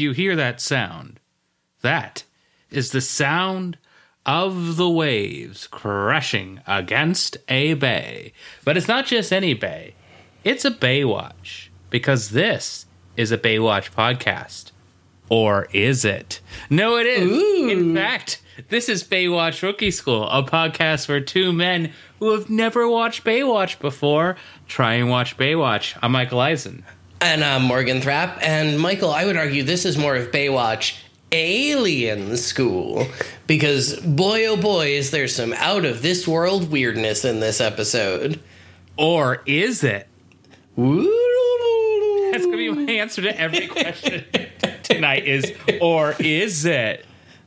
you hear that sound, that is the sound of the waves crashing against a bay. But it's not just any bay, it's a Baywatch, because this is a Baywatch podcast. Or is it? No, it is. In fact, this is Baywatch Rookie School, a podcast where two men who have never watched Baywatch before try and watch Baywatch. I'm Michael Eisen. And I'm Morgan Thrapp. And Michael, I would argue this is more of Baywatch Alien School. Because boy, oh boy, is there some out of this world weirdness in this episode. Or is it? That's gonna be my answer to every question tonight. Is or is it?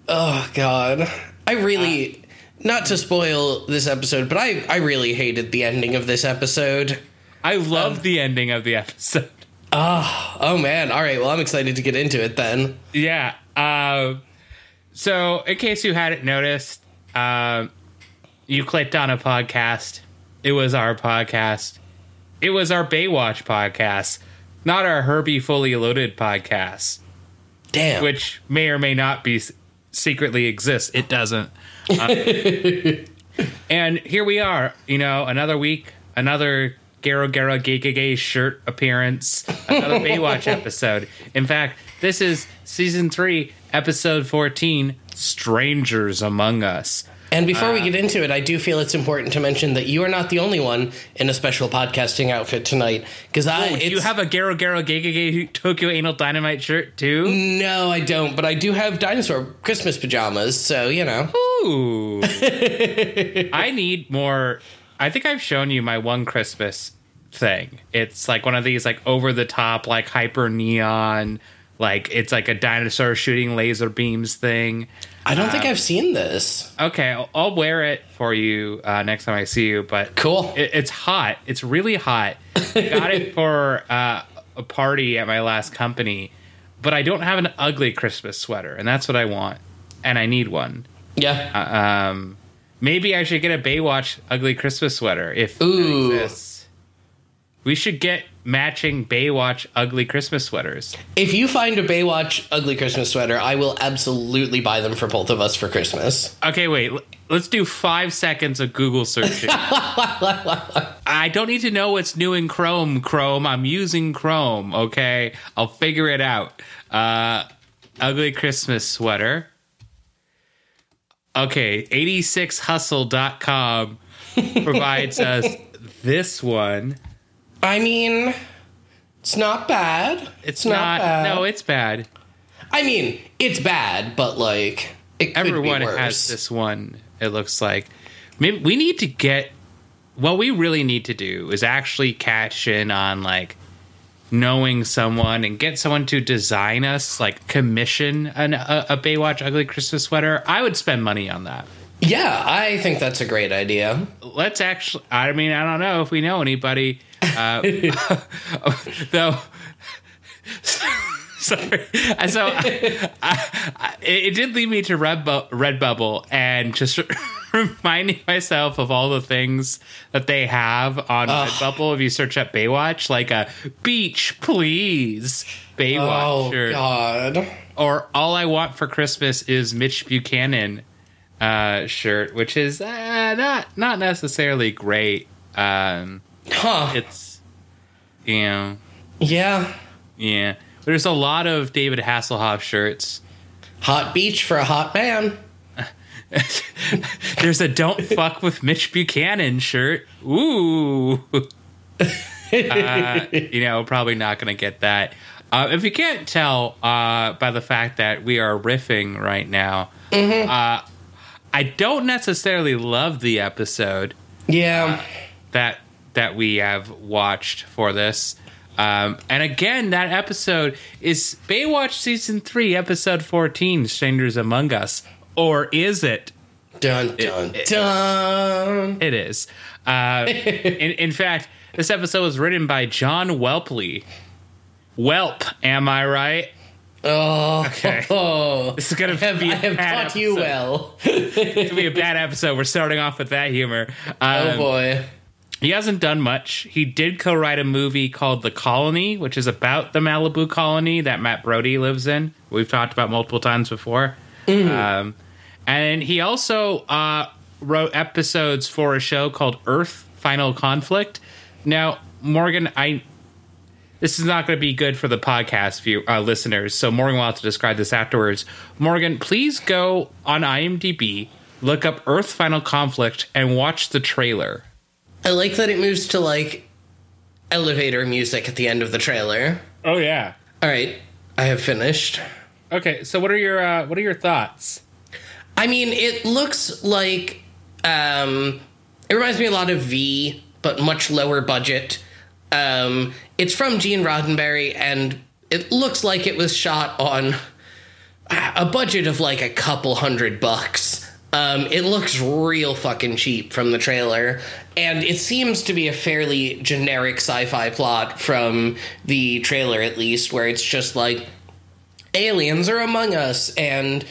Oh, God. I really, uh, not to spoil this episode, but I, I really hated the ending of this episode. I love um, the ending of the episode. Oh, oh man. All right. Well, I'm excited to get into it then. Yeah. Uh, so, in case you hadn't noticed, uh, you clicked on a podcast. It was our podcast. It was our Baywatch podcast, not our Herbie Fully Loaded podcast, Damn. which may or may not be secretly exists. It doesn't. Uh, and here we are. You know, another week, another Garo Garo Gay Gay shirt appearance, another Baywatch episode. In fact, this is season three, episode fourteen, Strangers Among Us. And before we uh, get into it, I do feel it's important to mention that you are not the only one in a special podcasting outfit tonight. Because I, Oh, do you have a Garo Garo Gay Gay Gay Tokyo Anal Dynamite shirt too? no, I don't. But I do have dinosaur Christmas pajamas, so you know. Ooh. I need more. I think I've shown you my one Christmas thing. It's like one of these like over the top like hyper neon like it's like a dinosaur shooting laser beams thing. I don't think I've seen this. Okay, I'll, I'll wear it for you uh, next time I see you. But Cool. it, it's hot. It's really hot. I got it for uh, a party at my last company, but I don't have an ugly Christmas sweater, and that's what I want, and I need one. Yeah. Um, maybe I should get a Baywatch ugly Christmas sweater if Ooh. it exists. We should get matching Baywatch ugly Christmas sweaters. if you find a Baywatch ugly Christmas sweater, I will absolutely buy them for both of us for Christmas. Okay, wait. Let's do five seconds of Google searching. I don't need to know what's new in Chrome. Chrome. I'm using Chrome. Okay, I'll figure it out. Uh, ugly Christmas sweater. Okay, 86hustle.com provides us this one. I mean, it's not bad. It's, not. bad. No, it's bad. I mean, it's bad, but like Everyone has this one. It looks like maybe we need to get. What we really need to do is actually catch in on like knowing someone and get someone to design us like commission an, a, a Baywatch ugly Christmas sweater. I would spend money on that. Yeah, I think that's a great idea. Let's actually. I mean, I don't know if we know anybody. Uh, though. Sorry. And So I, I, it did lead me to Redbu- Redbubble and just reminding myself of all the things that they have on Redbubble. If you search up Baywatch, like a beach, please, Baywatch, shirt. Oh or, God. or all I want for Christmas is Mitch Buchanan uh, shirt, which is uh, not not necessarily great. Um, Huh. it's you know Yeah. yeah. There's a lot of David Hasselhoff shirts. Hot beach for a hot man. There's a "Don't fuck with Mitch Buchanan" shirt. Ooh, uh, you know, probably not going to get that. Uh, if you can't tell uh, by the fact that we are riffing right now, uh, I don't necessarily love the episode Yeah. that that we have watched for this. Um, and again, that episode is Baywatch season three, episode fourteen, "Strangers Among Us," or is it? Dun dun dun. It is. Uh, in, in fact, this episode was written by John Welpley. Welp, am I right? Oh. Okay. Oh. This is gonna I have, be I have bad taught you well. It's gonna be a bad episode. We're starting off with that humor. Oh Um, boy. He hasn't done much. He did co-write a movie called The Colony, which is about the Malibu colony that Matt Brody lives in. We've talked about multiple times before. Um, and he also uh, wrote episodes for a show called Earth Final Conflict. Now, Morgan, I this is not going to be good for the podcast view uh, listeners, so Morgan will have to describe this afterwards. Morgan, please go on IMDb, look up Earth Final Conflict, and watch the trailer. I like that it moves to like elevator music at the end of the trailer. Oh yeah. All right, I have finished. Okay, so what are your uh, what are your thoughts? I mean, it looks like um, it reminds me a lot of V, but much lower budget. Um, it's from Gene Roddenberry, and it looks like it was shot on a budget of like a couple hundred bucks. Um, it looks real fucking cheap from the trailer, and it seems to be a fairly generic sci-fi plot from the trailer, at least, where it's just like aliens are among us, and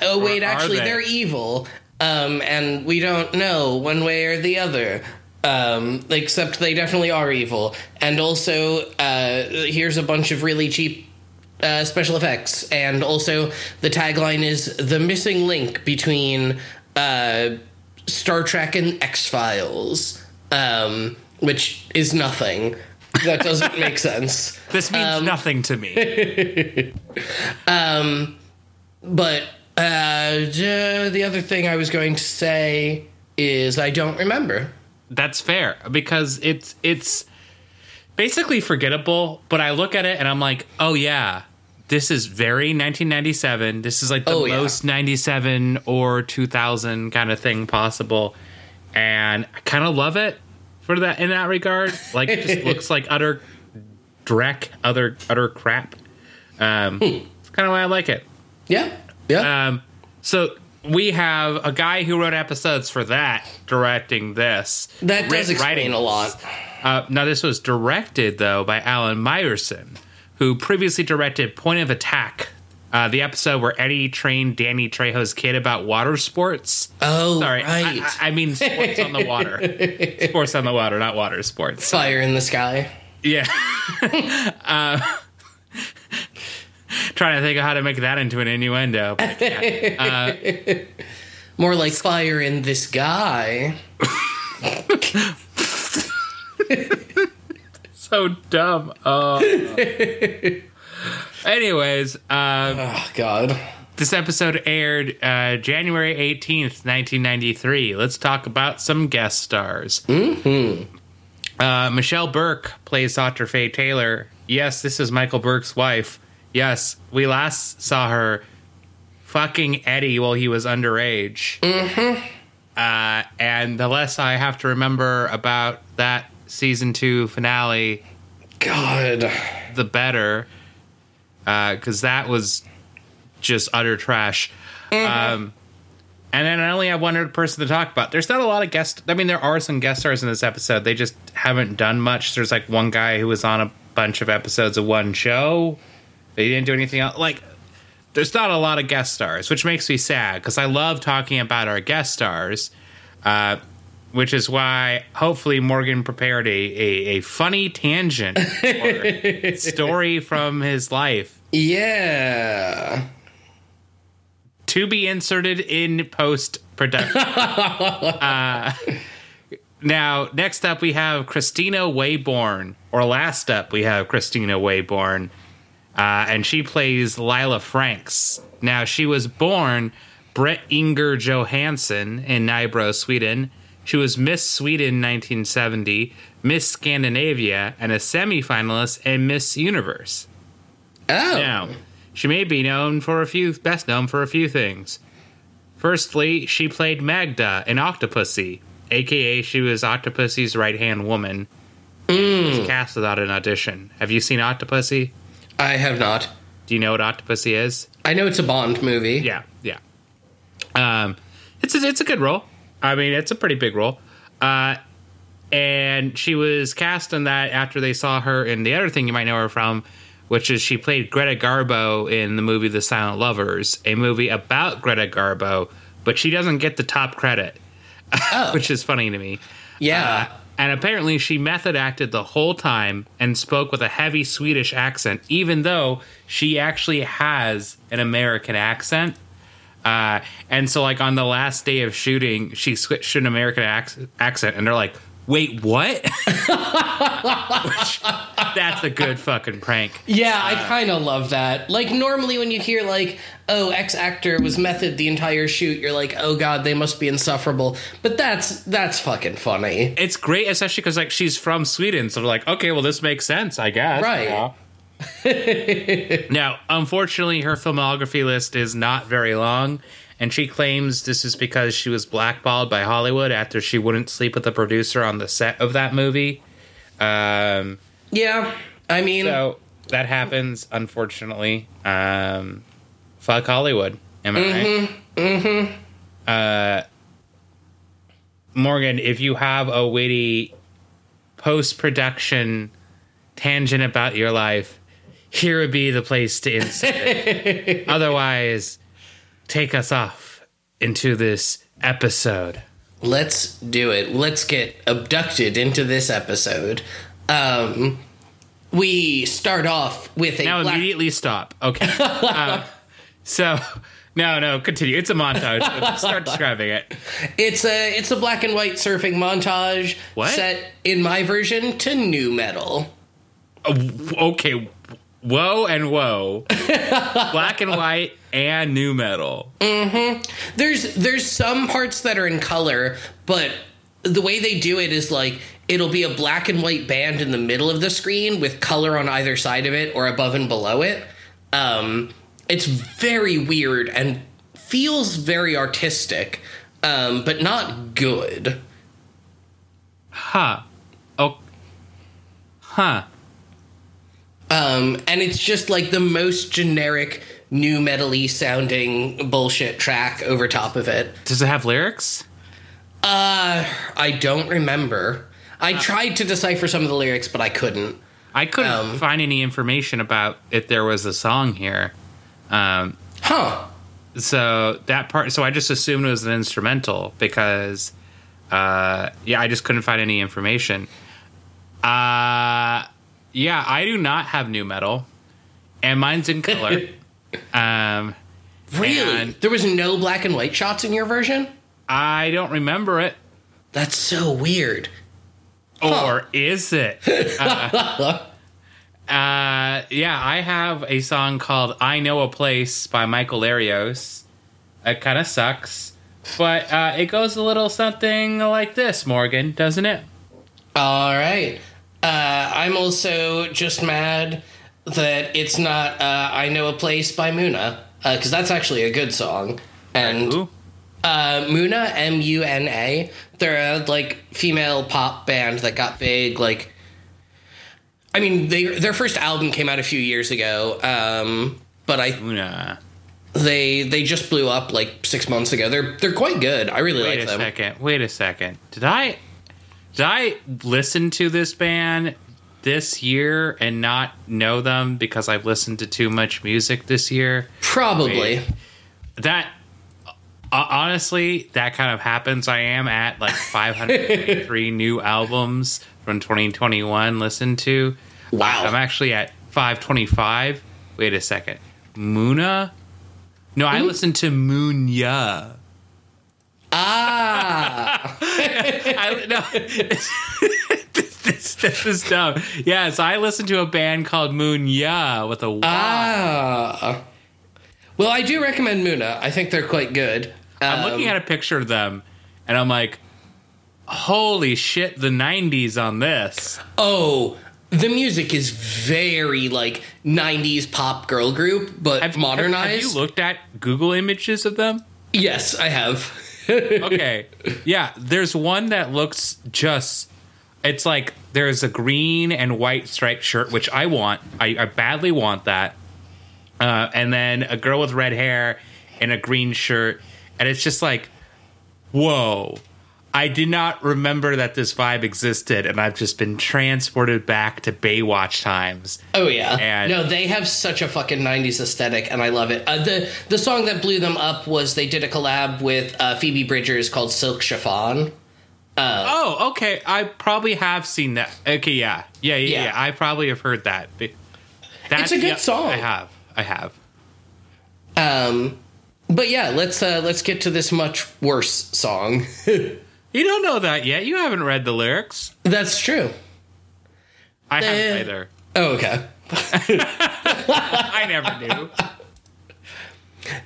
oh wait, Or actually they? they're evil, um, and we don't know one way or the other. Um, except they definitely are evil, and also uh, here's a bunch of really cheap uh, special effects, and also the tagline is the missing link between uh, Star Trek and X Files, um, which is nothing. That doesn't make sense. This means nothing to me. um, But uh, the other thing I was going to say is I don't remember. That's fair because it's it's basically forgettable. But I look at it and I'm like, oh yeah, this is very 1997. This is like the Oh, yeah. most 97 or 2000 kind of thing possible, and I kind of love it for that in that regard. Like it just looks like utter dreck, utter utter crap. Um, it's kind of why I like it. Yeah, yeah. Um, so we have a guy who wrote episodes for that directing this. that does explain writing a lot. Uh, now, this was directed, though, by Alan Meyerson, who previously directed Point of Attack, uh, the episode where Eddie trained Danny Trejo's kid about water sports. Oh, Sorry, I- right. I, I mean sports on the water. sports on the water, not water sports. Fire in the sky. Yeah. uh, trying to think of how to make that into an innuendo. Can't. More like fire in this guy. So dumb. Oh. Anyways, um, Oh, God. This episode aired uh, January 18th, 1993. Let's talk about some guest stars. Mm-hmm. Uh, Michelle Burke plays Dr. Faye Taylor. Yes, this is Michael Burke's wife. Yes, we last saw her fucking Eddie while he was underage. Mm-hmm. Uh, and the less I have to remember about that season two finale, God. the better because that was just utter trash. Um, and then I only have one other person to talk about. There's not a lot of guest. I mean, there are some guest stars in this episode. They just haven't done much. There's like one guy who was on a bunch of episodes of one show. They didn't do anything else. Like, there's not a lot of guest stars, which makes me sad because I love talking about our guest stars. Uh, which is why hopefully Morgan prepared a, a, a funny tangent or story from his life Yeah. to be inserted in post production. uh, now, next up, we have Kristina Wayborn, or last up, we have Kristina Wayborn, uh, and she plays Lila Franks. Now, she was born Britt Inger Johansson in Nybro, Sweden. She was Miss Sweden 1970, Miss Scandinavia, and a semifinalist in Miss Universe. Oh. Now, she may be known for a few, best known for a few things. Firstly, she played Magda in Octopussy, aka she was Octopussy's right hand woman. She was cast without an audition. Have you seen Octopussy? I have not. Do you know what Octopussy is? I know it's a Bond movie. Yeah, yeah. Um, it's a, it's a good role. I mean, it's a pretty big role. Uh, and she was cast in that after they saw her in the other thing you might know her from, which is she played Greta Garbo in the movie The Silent Lovers, a movie about Greta Garbo, but she doesn't get the top credit, Oh. which is funny to me. Yeah. Uh, And apparently, she method acted the whole time and spoke with a heavy Swedish accent, even though she actually has an American accent. Uh, and so, like on the last day of shooting, she switched to an American ac- accent, and they're like, "Wait, what?" Which, that's a good fucking prank. Yeah, I kind of love that. Like normally when you hear like, "Oh, X actor was method the entire shoot," you're like, "Oh god, they must be insufferable." But that's that's fucking funny. It's great, especially because like she's from Sweden, so they're like, "Okay, well, this makes sense, I guess." Right. you know? now, unfortunately, her filmography list is not very long, and she claims this is because she was blackballed by Hollywood after she wouldn't sleep with the producer on the set of that movie. Um, Yeah, I mean, so that happens, unfortunately. Um, fuck Hollywood. Am I right? Mm-hmm. Uh, Morgan, if you have a witty post production tangent about your life, here would be the place to insert it. Otherwise, take us off into this episode. let's do it. Let's get abducted into this episode. Um, we start off with a Now, black- immediately stop. Okay. Uh, so, no, no, continue. It's a montage. Start describing it. It's a it's a black and white surfing montage What? set in my version to nu metal. Uh, okay. Whoa and whoa. Black and white and nu metal. There's there's some parts that are in color, but the way they do it is like it'll be a black and white band in the middle of the screen with color on either side of it or above and below it. Um, it's very weird and feels very artistic, um, but not good. Huh. Oh. Huh. Um, and it's just like the most generic nu metal-y sounding bullshit track over top of it. Does it have lyrics? Uh, I don't remember. I tried to decipher some of the lyrics, but I couldn't. I couldn't Um, find any information about if there was a song here. Um, Huh. so that part, so I just assumed it was an instrumental because, uh, yeah, I just couldn't find any information. Uh, yeah, I do not have nu metal, and mine's in color. um, Really? There was no black and white shots in your version? I don't remember it. That's so weird. Or is it? Uh, uh, yeah, I have a song called I Know a Place by Michael Larios. It kind of sucks. But uh, it goes a little something like this, Morgan, doesn't it? All right. Uh, I'm also just mad that it's not uh, I Know a Place by Muna, because that's actually a good song. And Ooh. uh, Muna, M U N A, they're a like female pop band that got big. Like, I mean, they their first album came out a few years ago, um, but I Una. they they just blew up like six months ago. They're they're quite good. I really Wait like them. Wait a second. Wait a second. Did I did I listen to this band this year and not know them because I've listened to too much music this year? Probably. That uh, honestly that kind of happens. I am at like 503 new albums from 2021 listened to. Wow. i'm actually at 525 wait a second. Muna? No i listened to munya Ah. I, no this, this is dumb yes i listened to a band called munya with a Y. Ah. Well, I do recommend Muna. I think they're quite good. i'm Um, looking at a picture of them and i'm like holy shit the 90s on this Oh, the music is very like '90s pop girl group, but Have- modernized. Have, you looked at Google images of them? yes, I have. Okay. yeah, there's one that looks just. It's like there's a green and white striped shirt, which I want. I, I badly want that. Uh, and then a girl with red hair in a green shirt. And it's just like, whoa. I did not remember that this vibe existed, and I've just been transported back to Baywatch times. Oh yeah. And- no, they have such a fucking '90s aesthetic, and I love it. Uh, the the song that blew them up was they did a collab with uh, Phoebe Bridgers called "Silk Chiffon." oh, okay. I probably have seen that. Okay, yeah, yeah, yeah, Yeah. yeah. I probably have heard that. But that It's a good yeah, song. I have. I have. Um, but yeah, let's uh, let's get to this much worse song. You don't know that yet. You haven't read the lyrics. That's true. I haven't either. Oh, okay. I never knew.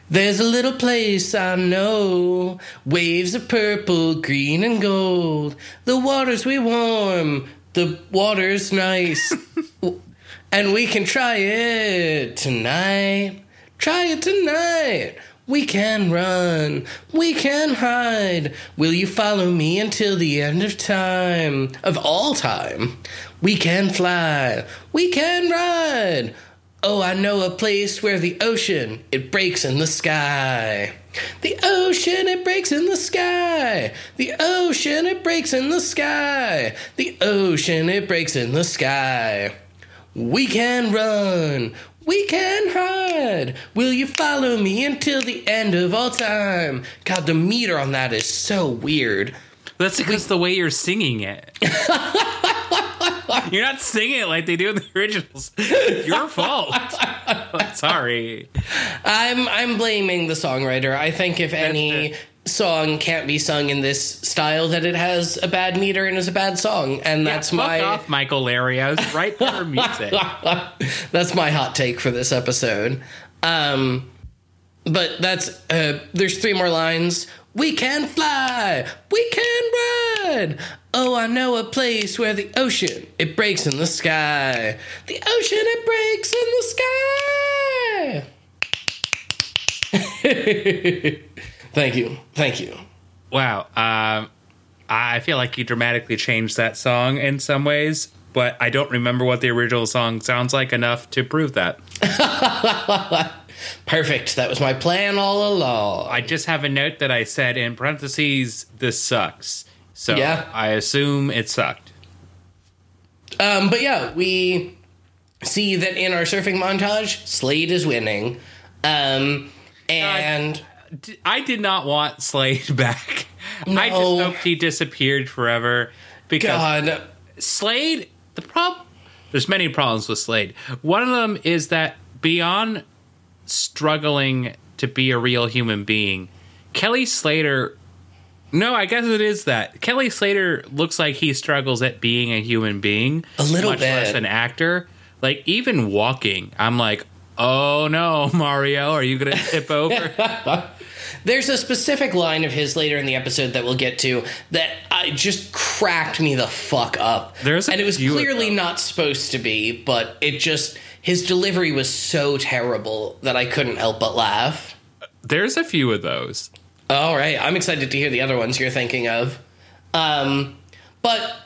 There's a little place I know, waves of purple, green, and gold. The water's we warm, the water's nice, and we can try it tonight. Try it tonight. We can run, we can hide. Will you follow me until the end of time? Of all time. We can fly, we can ride. Oh, I know a place where the ocean it breaks in the sky. The ocean it breaks in the sky. The ocean it breaks in the sky. The ocean it breaks in the sky. We can run. We can hide. Will you follow me until the end of all time? God, the meter on that is so weird. That's because the way you're singing it. you're not singing it like they do in the originals. Your fault. Sorry. I'm I'm blaming the songwriter. I think if any song can't be sung in this style, that it has a bad meter and is a bad song, and that's Fuck my off, Michael Larios. Write better music. that's my hot take for this episode. Um, but that's uh, there's three more lines. We can fly, we can ride. Oh, I know a place where the ocean it breaks in the sky. The ocean it breaks in the sky. Thank you, thank you. Wow. Um, I feel like you dramatically changed that song in some ways, but I don't remember what the original song sounds like enough to prove that. Perfect. That was my plan all along. I just have a note that I said in parentheses, this sucks. So Yeah. I assume it sucked. Um, but yeah, we see that in our surfing montage, Slade is winning. Um, and D- I did not want Slade back. I just hoped he disappeared forever because God, Slade, the problem, there's many problems with Slade. One of them is that beyond struggling to be a real human being, Kelly Slater. No, I guess it is that Kelly Slater looks like he struggles at being a human being, A little much less an actor. Like even walking, I'm like, oh no, Mario, are you gonna tip over? there's a specific line of his later in the episode that we'll get to that I just cracked me the fuck up. There's and it was clearly not supposed to be, but it just his delivery was so terrible that I couldn't help but laugh. There's a few of those. All right, I'm excited to hear the other ones you're thinking of. Um, but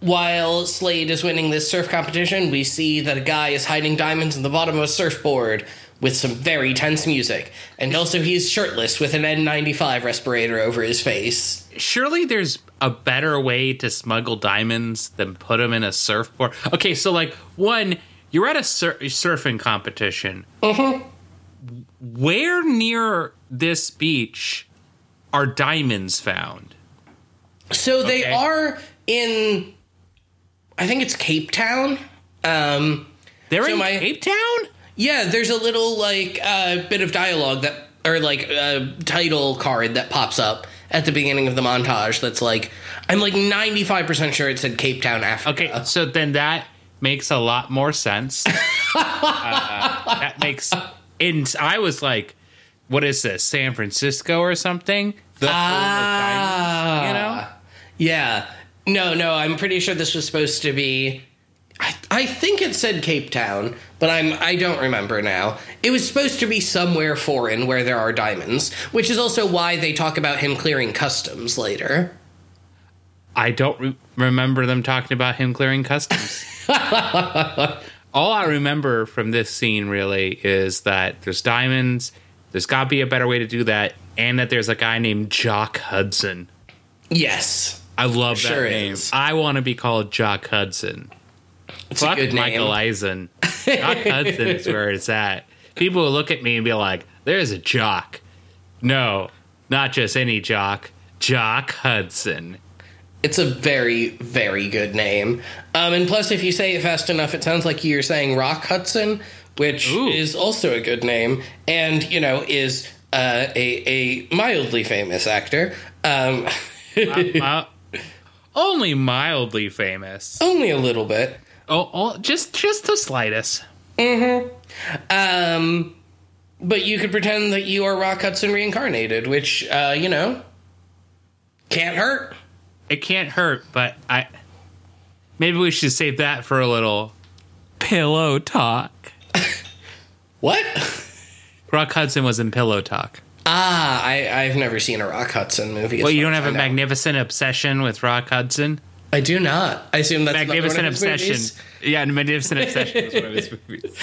while Slade is winning this surf competition, we see that a guy is hiding diamonds in the bottom of a surfboard with some very tense music, and also he's shirtless with an N95 respirator over his face. surely there's a better way to smuggle diamonds than put them in a surfboard. Okay, so like one, you're at a sur- surfing competition. Where near this beach are diamonds found? So they Okay. are in, I think it's Cape Town. Um, They're So in my- Cape Town. Yeah, there's a little like uh, bit of dialogue that, or like a title card that pops up at the beginning of the montage. That's like, I'm like 95% sure it said Cape Town, Africa. Okay, so then that makes a lot more sense. uh, that makes. In I was like, what is this? San Francisco or something? The home diamonds, you know. Yeah. No, no, I'm pretty sure this was supposed to be. I, I think it said Cape Town, but I'm I don't remember now. It was supposed to be somewhere foreign where there are diamonds, which is also why they talk about him clearing customs later. I don't re- remember them talking about him clearing customs. All I remember from this scene really is that there's diamonds. There's got to be a better way to do that, and that there's a guy named Jock Hudson. Yes. I love Sure that name. is. I want to be called Jock Hudson. It's Fuck a good Michael. Eisen. Jock Hudson is where it's at. People will look at me and be like, "There's a jock." No, not just any jock. Jock Hudson. It's a very, very good name. Um, and plus, if you say it fast enough, it sounds like you're saying Rock Hudson, which Ooh. is also a good name, and you know is uh, a a mildly famous actor. Um, Uh, only mildly famous. only a little bit. Oh, oh, just just the slightest. Mm-hmm. Um, but you could pretend that you are Rock Hudson reincarnated, which uh, you know can't hurt. It can't hurt, but I maybe we should save that for a little pillow talk. What? Rock Hudson was in Pillow Talk. Ah, I, I've never seen a Rock Hudson movie. Well, you don't have a I know. magnificent obsession with Rock Hudson? I do not. I assume that's Magnificent Obsession. movies. Yeah, Magnificent Obsession was one of his movies.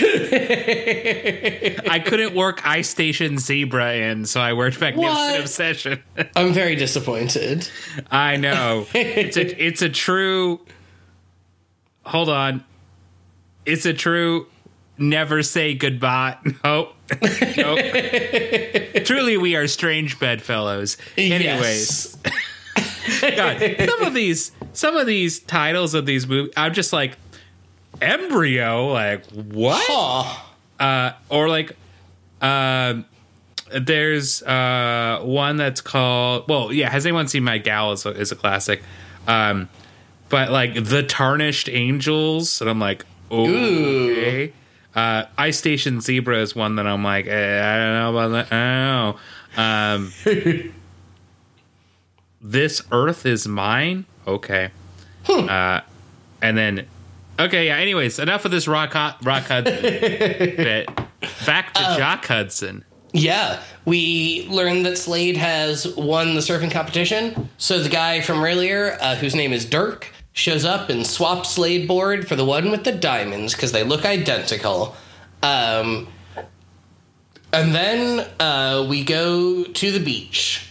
I couldn't work Ice Station Zebra in, so I worked Magnificent What? Obsession. I'm very disappointed. I know. It's a it's a true Hold on. It's a true never say goodbye. Nope. nope. Truly we are strange bedfellows. Anyways. Yes. God, some of these some of these titles of these movies I'm just like embryo? Like what? Huh. uh or like um there's uh one that's called well yeah has anyone seen my gal is a, is a classic. Um but like the tarnished angels and i'm like okay. Uh ice station zebra is one that i'm like eh, i don't know about that i don't know. Um this earth is mine okay uh and then okay yeah anyways enough of this rock rock hudson bit back to jock hudson Yeah, we learned that Slade has won the surfing competition. So the guy from earlier, uh, whose name is Dirk, shows up and swaps Slade board for the one with the diamonds because they look identical. Um, and then uh, we go to the beach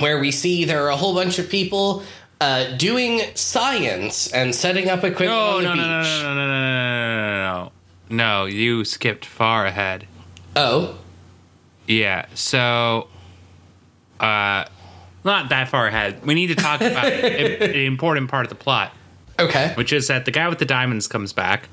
where we see there are a whole bunch of people uh, doing science and setting up equipment no on the no, no beach. no no no no no no no no no you skipped far ahead Oh, yeah so uh not that far ahead we need to talk about an an important part of the plot okay. which is that the guy with the diamonds comes back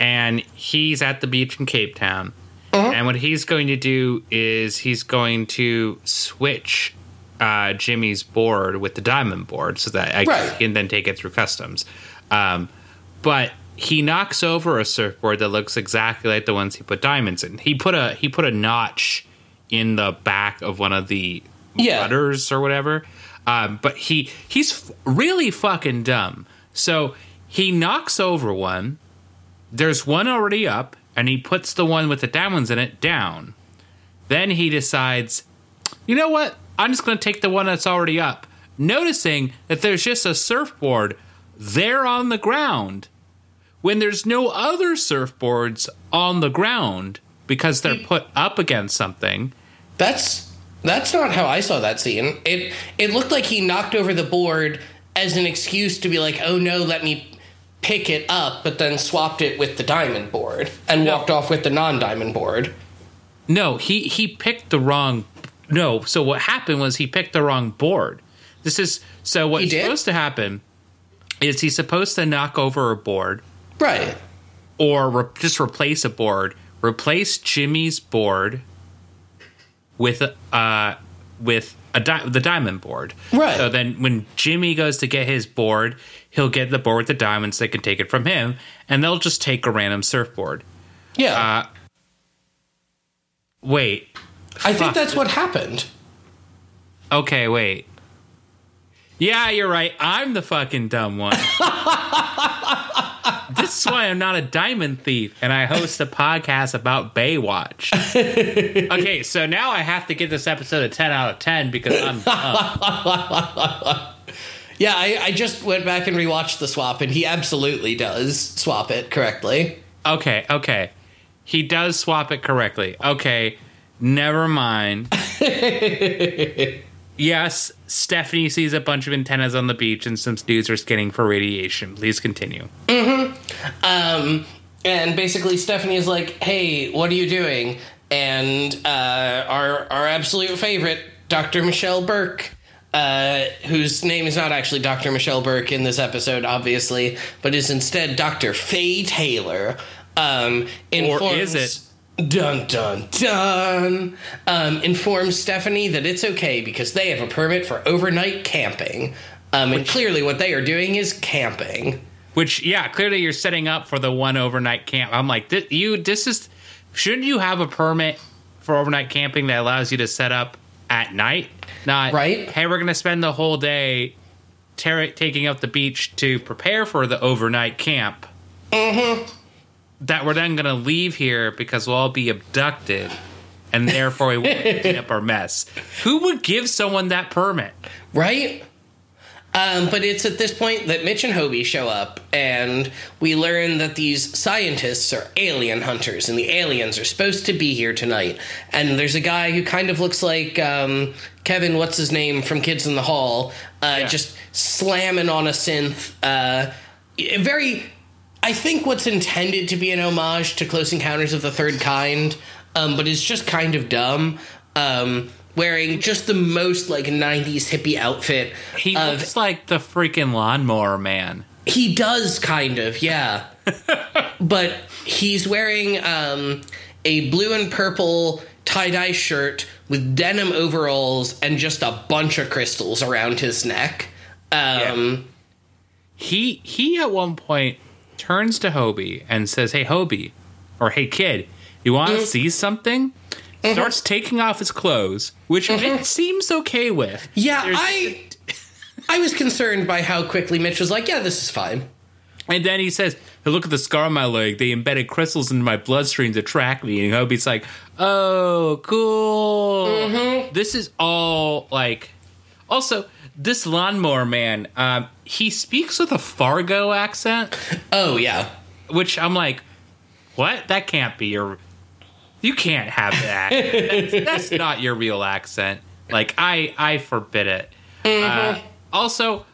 and he's at the beach in Cape Town. And what he's going to do is he's going to switch uh, Jimmy's board with the diamond board so that I Right. he can then take it through customs. Um, but he knocks over a surfboard that looks exactly like the ones he put diamonds in. He put a he put a notch in the back of one of the Yeah. rudders or whatever. Um, but he he's f- really fucking dumb. So he knocks over one. There's one already up, and he puts the one with the diamonds in it down. Then he decides, you know what? I'm just going to take the one that's already up, noticing that there's just a surfboard there on the ground when there's no other surfboards on the ground because they're hmm. put up against something. That's that's not how I saw that scene. It it looked like he knocked over the board as an excuse to be like, "Oh no, let me pick it up," but then swapped it with the diamond board and No. walked off with the non-diamond board. No, he he picked the wrong. No, so what happened was he picked the wrong board. This is so what's supposed to happen is he's supposed to knock over a board Right. or re- just replace a board, replace Jimmy's board with a uh, with a di- the diamond board. Right. So then when Jimmy goes to get his board, he'll get the board with the diamonds. They can take it from him, and they'll just take a random surfboard. Yeah. Uh, Wait. I think that's what happened. Okay, wait. Yeah, you're right. I'm the fucking dumb one. this is why I'm not a diamond thief and I host a podcast about Baywatch. okay, so now I have to give this episode a 10 out of 10 because I'm dumb. Yeah, I, I just went back and rewatched the swap, and he absolutely does swap it correctly. Okay, okay. He does swap it correctly. Okay, never mind. yes, Stephanie sees a bunch of antennas on the beach and some dudes are scanning for radiation. Please continue. Um, and basically, Stephanie is like, "Hey, what are you doing?" And uh, our our absolute favorite, Dr. Michelle Burke, uh, whose name is not actually Dr. Michelle Burke in this episode, obviously, but is instead Dr. Faye Taylor, um, informs, is it? Dun dun dun. Um, informs Stephanie that it's okay because they have a permit for overnight camping. Um, and clearly, what they are doing is camping. Which, yeah, clearly you're setting up for the one overnight camp. I'm like, this, you, this is, shouldn't you have a permit for overnight camping that allows you to set up at night? Not, Right. hey, we're going to spend the whole day ter- taking out the beach to prepare for the overnight camp. Mm-hmm. That we're then going to leave here because we'll all be abducted and therefore we won't clean up our mess. Who would give someone that permit? Right? Um, but it's at this point that Mitch and Hobie show up, and we learn that these scientists are alien hunters, and the aliens are supposed to be here tonight. And there's a guy who kind of looks like um, Kevin, what's his name, from Kids in the Hall, uh, Yeah. just slamming on a synth. Uh, very, I think what's intended to be an homage to Close Encounters of the Third Kind, um, but it's just kind of dumb. Um, wearing just the most like 90s hippie outfit He of looks like the freaking lawnmower man. he does kind of, yeah. but he's wearing um, a blue and purple tie dye shirt with denim overalls and just a bunch of crystals around his neck. Um, he he at one point turns to Hobie and says, "Hey Hobie, or hey kid, you want to see something?" Starts taking off his clothes, which Mitch seems okay with. Yeah, There's- I I was concerned by how quickly Mitch was like, "Yeah, this is fine." And then he says, hey, "Look at the scar on my leg. They embedded crystals into my bloodstream to track me." And Hobie's like, "Oh, cool. Mm-hmm. This is all like." Also, this lawnmower man, um, he speaks with a Fargo accent. Oh yeah, which I'm like, what? That can't be your. You can't have that. that's, that's not your real accent. Like I, I forbid it. Uh, also,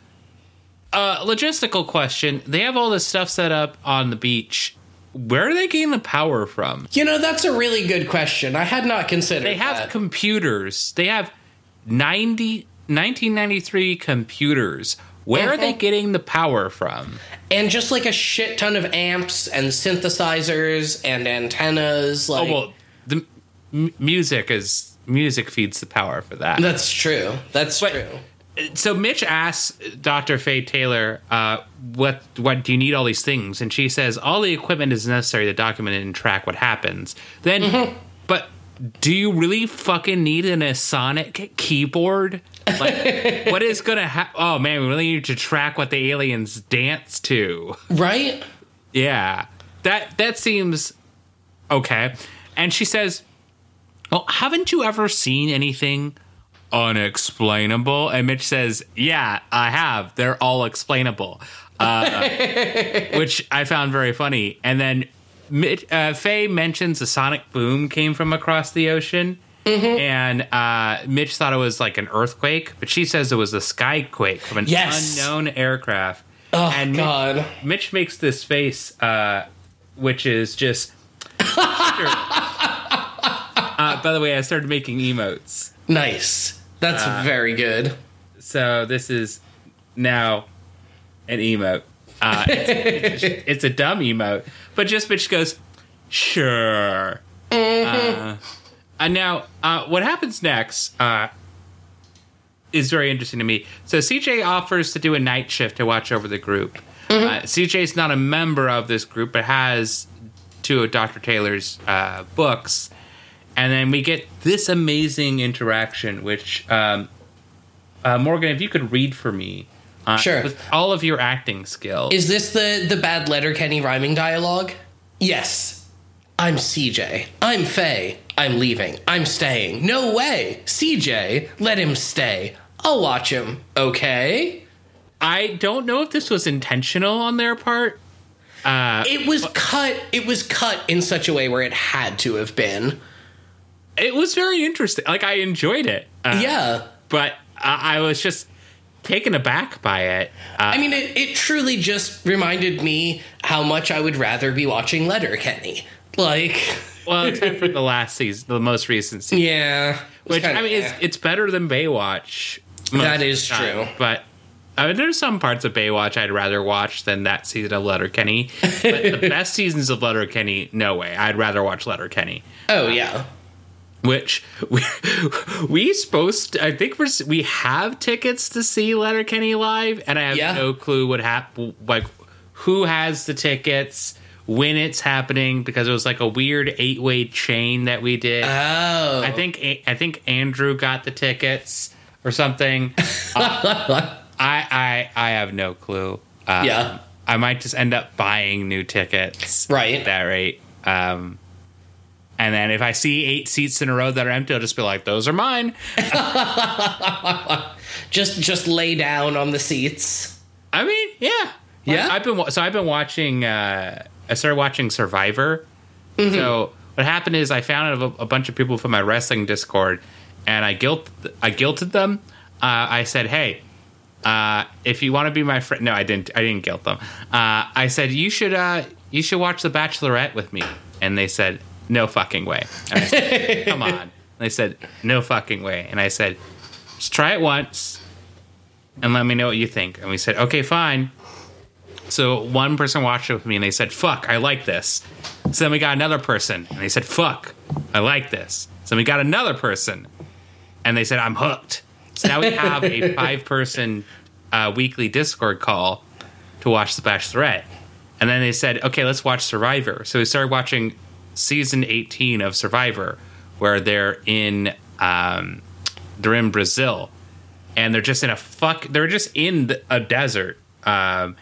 uh, logistical question: They have all this stuff set up on the beach. Where are they getting the power from? you know that's a really good question. I had not considered. They have that. computers. They have 90, 1993 computers. Where are they getting the power from? and just like a shit ton of amps and synthesizers and antennas. Like Oh well, the m- music is music feeds the power for that. that's true. That's But- true. so Mitch asks Dr. Faye Taylor, uh, "What what do you need all these things?" And she says, "All the equipment is necessary to document and track what happens." Then, Mm-hmm. but do you really fucking need an Asonic keyboard? Like, what is gonna happen? Oh man, we really need to track what the aliens dance to. Right? Yeah, that that seems okay. And she says, "Well, haven't you ever seen anything unexplainable?" And Mitch says, "Yeah, I have. They're all explainable," uh, which I found very funny. And then uh, Faye mentions a sonic boom came from across the ocean. And uh, Mitch thought it was like an earthquake, but she says it was a skyquake from an Yes. unknown aircraft. Oh and Mitch- God. Mitch makes this face, uh, which is just. Uh, by the way, I started making emotes, Nice. That's Uh, very good. so this is now an emote. Uh, it's, it's- it's a dumb emote, but just Mitch goes, "Sure." Uh, and now, uh, what happens next uh, is very interesting to me. So CJ offers to do a night shift to watch over the group. Uh, is not a member of this group, but has two of Dr. Taylor's uh, books. And then we get this amazing interaction, which, um, uh, Morgan, if you could read for me. Uh, Sure. With all of your acting skills. Is this the the bad Letterkenny rhyming dialogue? Yes. I'm CJ. I'm Faye. I'm leaving. I'm staying. No way. CJ, let him stay. I'll watch him. Okay? I don't know if this was intentional on their part. Uh, It was cut it was cut in such a way where it had to have been. it was very interesting. Like, I enjoyed it. Uh, Yeah. But I, I was just taken aback by it. Uh, I mean, it, it truly just reminded me how much I would rather be watching Letterkenny. Like, well, except for the last season, the most recent season. yeah. Which, I mean, it's, eh. it's better than Baywatch. That is time. true. But I mean, there's some parts of Baywatch I'd rather watch than that season of Letterkenny. But the best seasons of Letterkenny, no way. I'd rather watch Letterkenny. Oh yeah. Which we we supposed to, I think we're we have tickets to see Letterkenny live, and I have Yeah. no clue what hap- like who has the tickets, when it's happening, because it was like a weird eight way chain that we did. Oh. I think I think Andrew got the tickets or something. Uh, I I I have no clue. Uh, Yeah. I might just end up buying new tickets. Right. At that rate. Um, and then if I see eight seats in a row that are empty, I'll just be like, "Those are mine." just just lay down on the seats. I mean, yeah, Yeah? I've been so I've been watching. Uh, I started watching Survivor. Mm-hmm. So what happened is I found a, a bunch of people from my wrestling Discord, and I guilt I guilted them. Uh, I said, "Hey, uh, if you want to be my friend," no, I didn't. I didn't guilt them. Uh, I said you should uh, you should watch The Bachelorette with me, and they said, "No fucking way." And I said, Come on. And they said, "No fucking way," and I said, "Just try it once." and let me know what you think. And we said, okay, fine. So one person watched it with me and they said, fuck, I like this. So then we got another person and they said, fuck, I like this. So we got another person and they said, I'm hooked. So now we have a five person uh, weekly Discord call to watch The Bachelorette. And then they said, okay, let's watch Survivor. So we started watching season 18 of Survivor, where they're in um, they're in Brazil, and they're just in a fuck. They're just in the, a desert, um,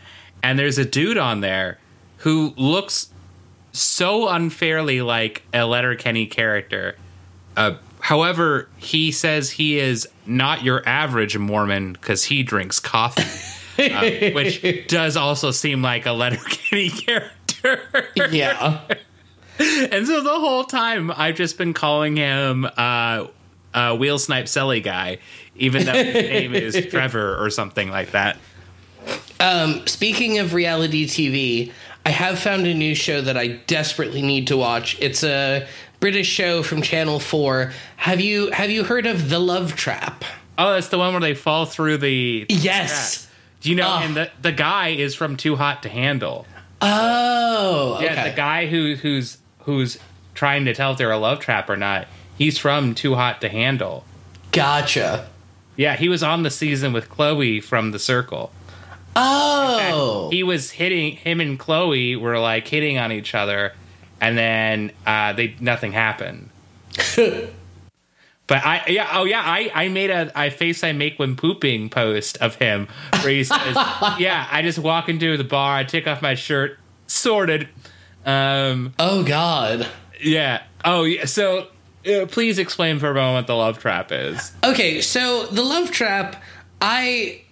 and there's a dude on there who looks so unfairly like a Letterkenny character. Uh, however, he says he is not your average Mormon because he drinks coffee, uh, which does also seem like a Letterkenny character. Yeah. and so the whole time I've just been calling him uh, uh, Wheel Snipe Celly guy, even though his name is Trevor or something like that. Um, speaking of reality TV, I have found a new show that I desperately need to watch. It's a British show from Channel 4. Have you have you heard of The Love Trap? Oh, that's the one where they fall through the. Yes. Do you know? Oh. And the the guy is from Too Hot to Handle. Oh, okay. Yeah, the guy who who's who's trying to tell if they're a love trap or not. He's from Too Hot to Handle. Gotcha. Yeah, he was on the season with Chloe from The Circle. Oh. He was hitting him and Chloe were like hitting on each other, and then uh, they nothing happened. But I yeah oh yeah I I made a I face I make when pooping post of him where he says yeah I just walk into the bar I take off my shirt sorted um oh God. yeah oh yeah so uh, please explain for a moment what the love trap is Okay, so The Love Trap, I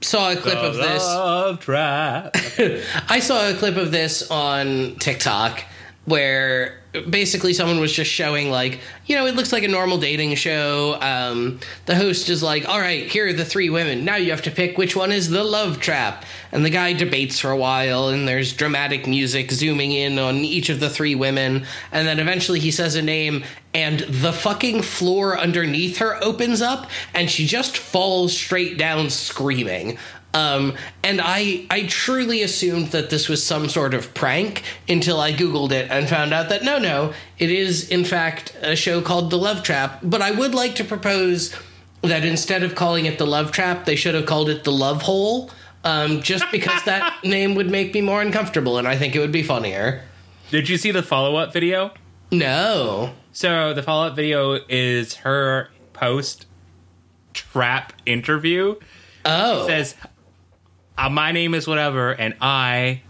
saw a clip of this. love trap I saw a clip of this on TikTok where basically someone was just showing like you know it looks like a normal dating show. Um, the host is like all right here are the three women. Now you have to pick which one is the love trap. And the guy debates for a while and there's dramatic music zooming in on each of the three women. And then eventually he says a name and the fucking floor underneath her opens up and she just falls straight down screaming um, and I, I truly assumed that this was some sort of prank until I Googled it and found out that no, no, it is in fact a show called The Love Trap. But I would like to propose that instead of calling it The Love Trap, they should have called it The Love Hole, um, just because that name would make me more uncomfortable and I think it would be funnier. did you see the follow up video No. So the follow up video is her post trap interview. Oh. says, uh, "My name is whatever, and I."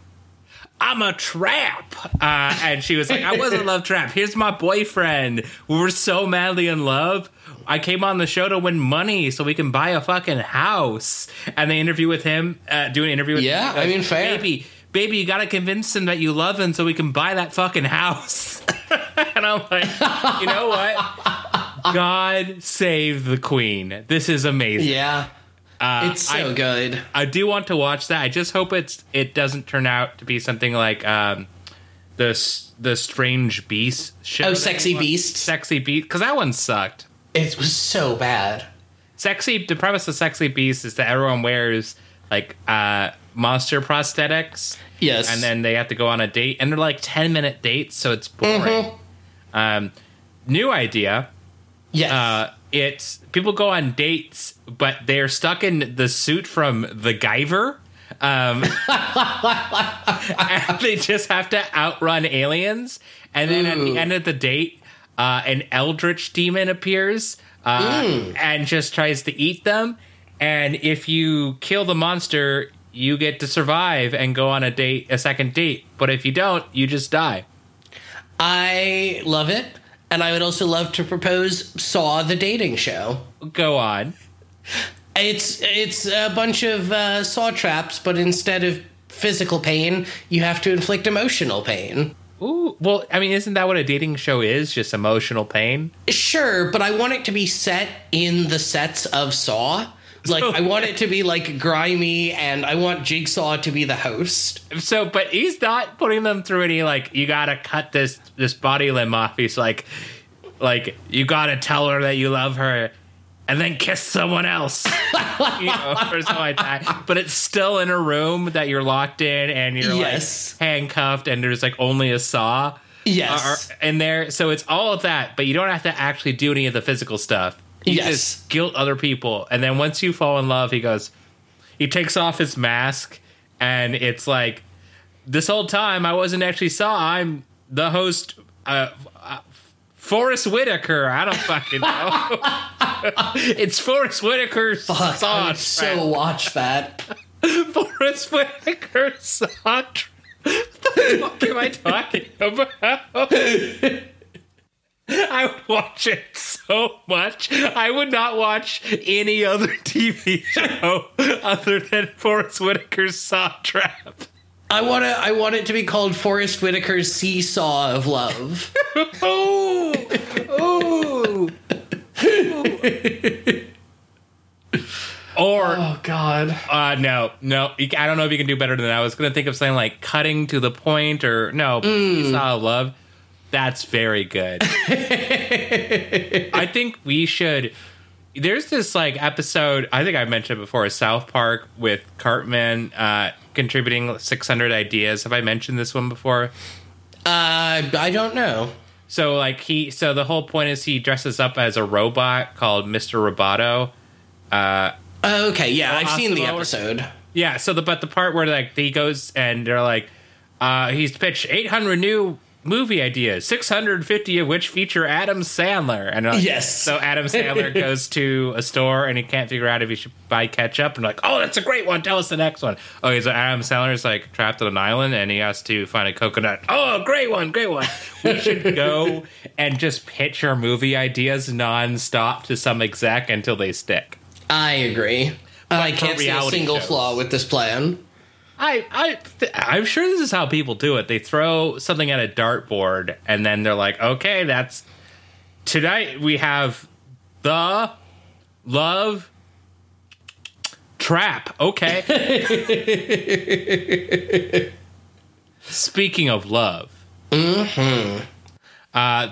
I'm a trap. Uh, and she was like, I was a love trap. Here's my boyfriend. We were so madly in love. I came on the show to win money so we can buy a fucking house. And they interview with him, uh, do an interview with Yeah, him. I mean, fair. Baby, baby, you gotta convince him that you love him so we can buy that fucking house. and I'm like, you know what? God save the queen. This is amazing. yeah. Uh, It's so I, good. I do want to watch that. I just hope it's it doesn't turn out to be something like um, the the Strange Beast show. Oh, Sexy. Beast? Sexy Beast, because that one sucked. It was so bad. sexy. The premise of Sexy Beast is that everyone wears like uh, monster prosthetics. Yes. and then they have to go on a date, and they're like ten minute dates, so it's boring. Mm-hmm. Um, new idea. Yes. Uh, it's people go on dates, but they're stuck in the suit from the Guyver. Um, they just have to outrun aliens. And then at the end of the date, uh, an eldritch demon appears uh, and just tries to eat them. And if you kill the monster, you get to survive and go on a date, a second date. But if you don't, you just die. I love it. And I would also love to propose Saw the dating show. Go on. It's it's a bunch of uh, saw traps, but instead of physical pain, you have to inflict emotional pain. Ooh, well, I mean, isn't that what a dating show is? Just emotional pain. Sure, but I want it to be set in the sets of Saw. Like I want it to be like grimy, and I want Jigsaw to be the host. So, but he's not putting them through any like you gotta cut this this body limb off. He's like, like you gotta tell her that you love her, and then kiss someone else, you know, or something like that. But it's still in a room that you're locked in, and you're Yes. like handcuffed, and there's like only a saw. Yes. are in there. So it's all of that, but you don't have to actually do any of the physical stuff. You Yes. just guilt other people. And then once you fall in love, he goes, he takes off his mask, and it's like, this whole time I wasn't actually Saw. I'm the host, uh, uh, Forest Whitaker. I don't fucking know. it's Forest Whitaker's Fuck, I Saw. would so watch that. Forest Whitaker's Saw. What the fuck am I talking about? I would watch it so much. I would not watch any other TV show other than Forest Whitaker's Saw Trap. I want to. I want it to be called Forest Whitaker's Seesaw of Love. Oh, oh. or oh God. Uh, no, no. I don't know if you can do better than that. I was going to think of something like cutting to the point or no, peace out of love. That's very good. I think we should. There's this like episode, I think I mentioned it before, South Park with Cartman uh, contributing 600 ideas. Have I mentioned this one before? Uh, I don't know. So like he, so the whole point is he dresses up as a robot called Mr. Roboto. Uh, okay, yeah, I've seen the episode. Yeah, so the but the part where like he goes and they're like, uh, he's pitched 800 new movie ideas, 650 of which feature Adam Sandler. And like- Yes. so Adam Sandler goes to a store and he can't figure out if he should buy ketchup. And like, oh, that's a great one. Tell us the next one. Okay, so Adam Sandler is like trapped on an island and he has to find a coconut. Oh, great one, great one. We should go and just pitch our movie ideas nonstop to some exec until they stick. I agree. I can't see a single shows. flaw with this plan. I, I, th- I'm sure this is how people do it. They throw something at a dartboard, and then they're like, "Okay, that's tonight. We have the love trap." Okay. Speaking of love, uh,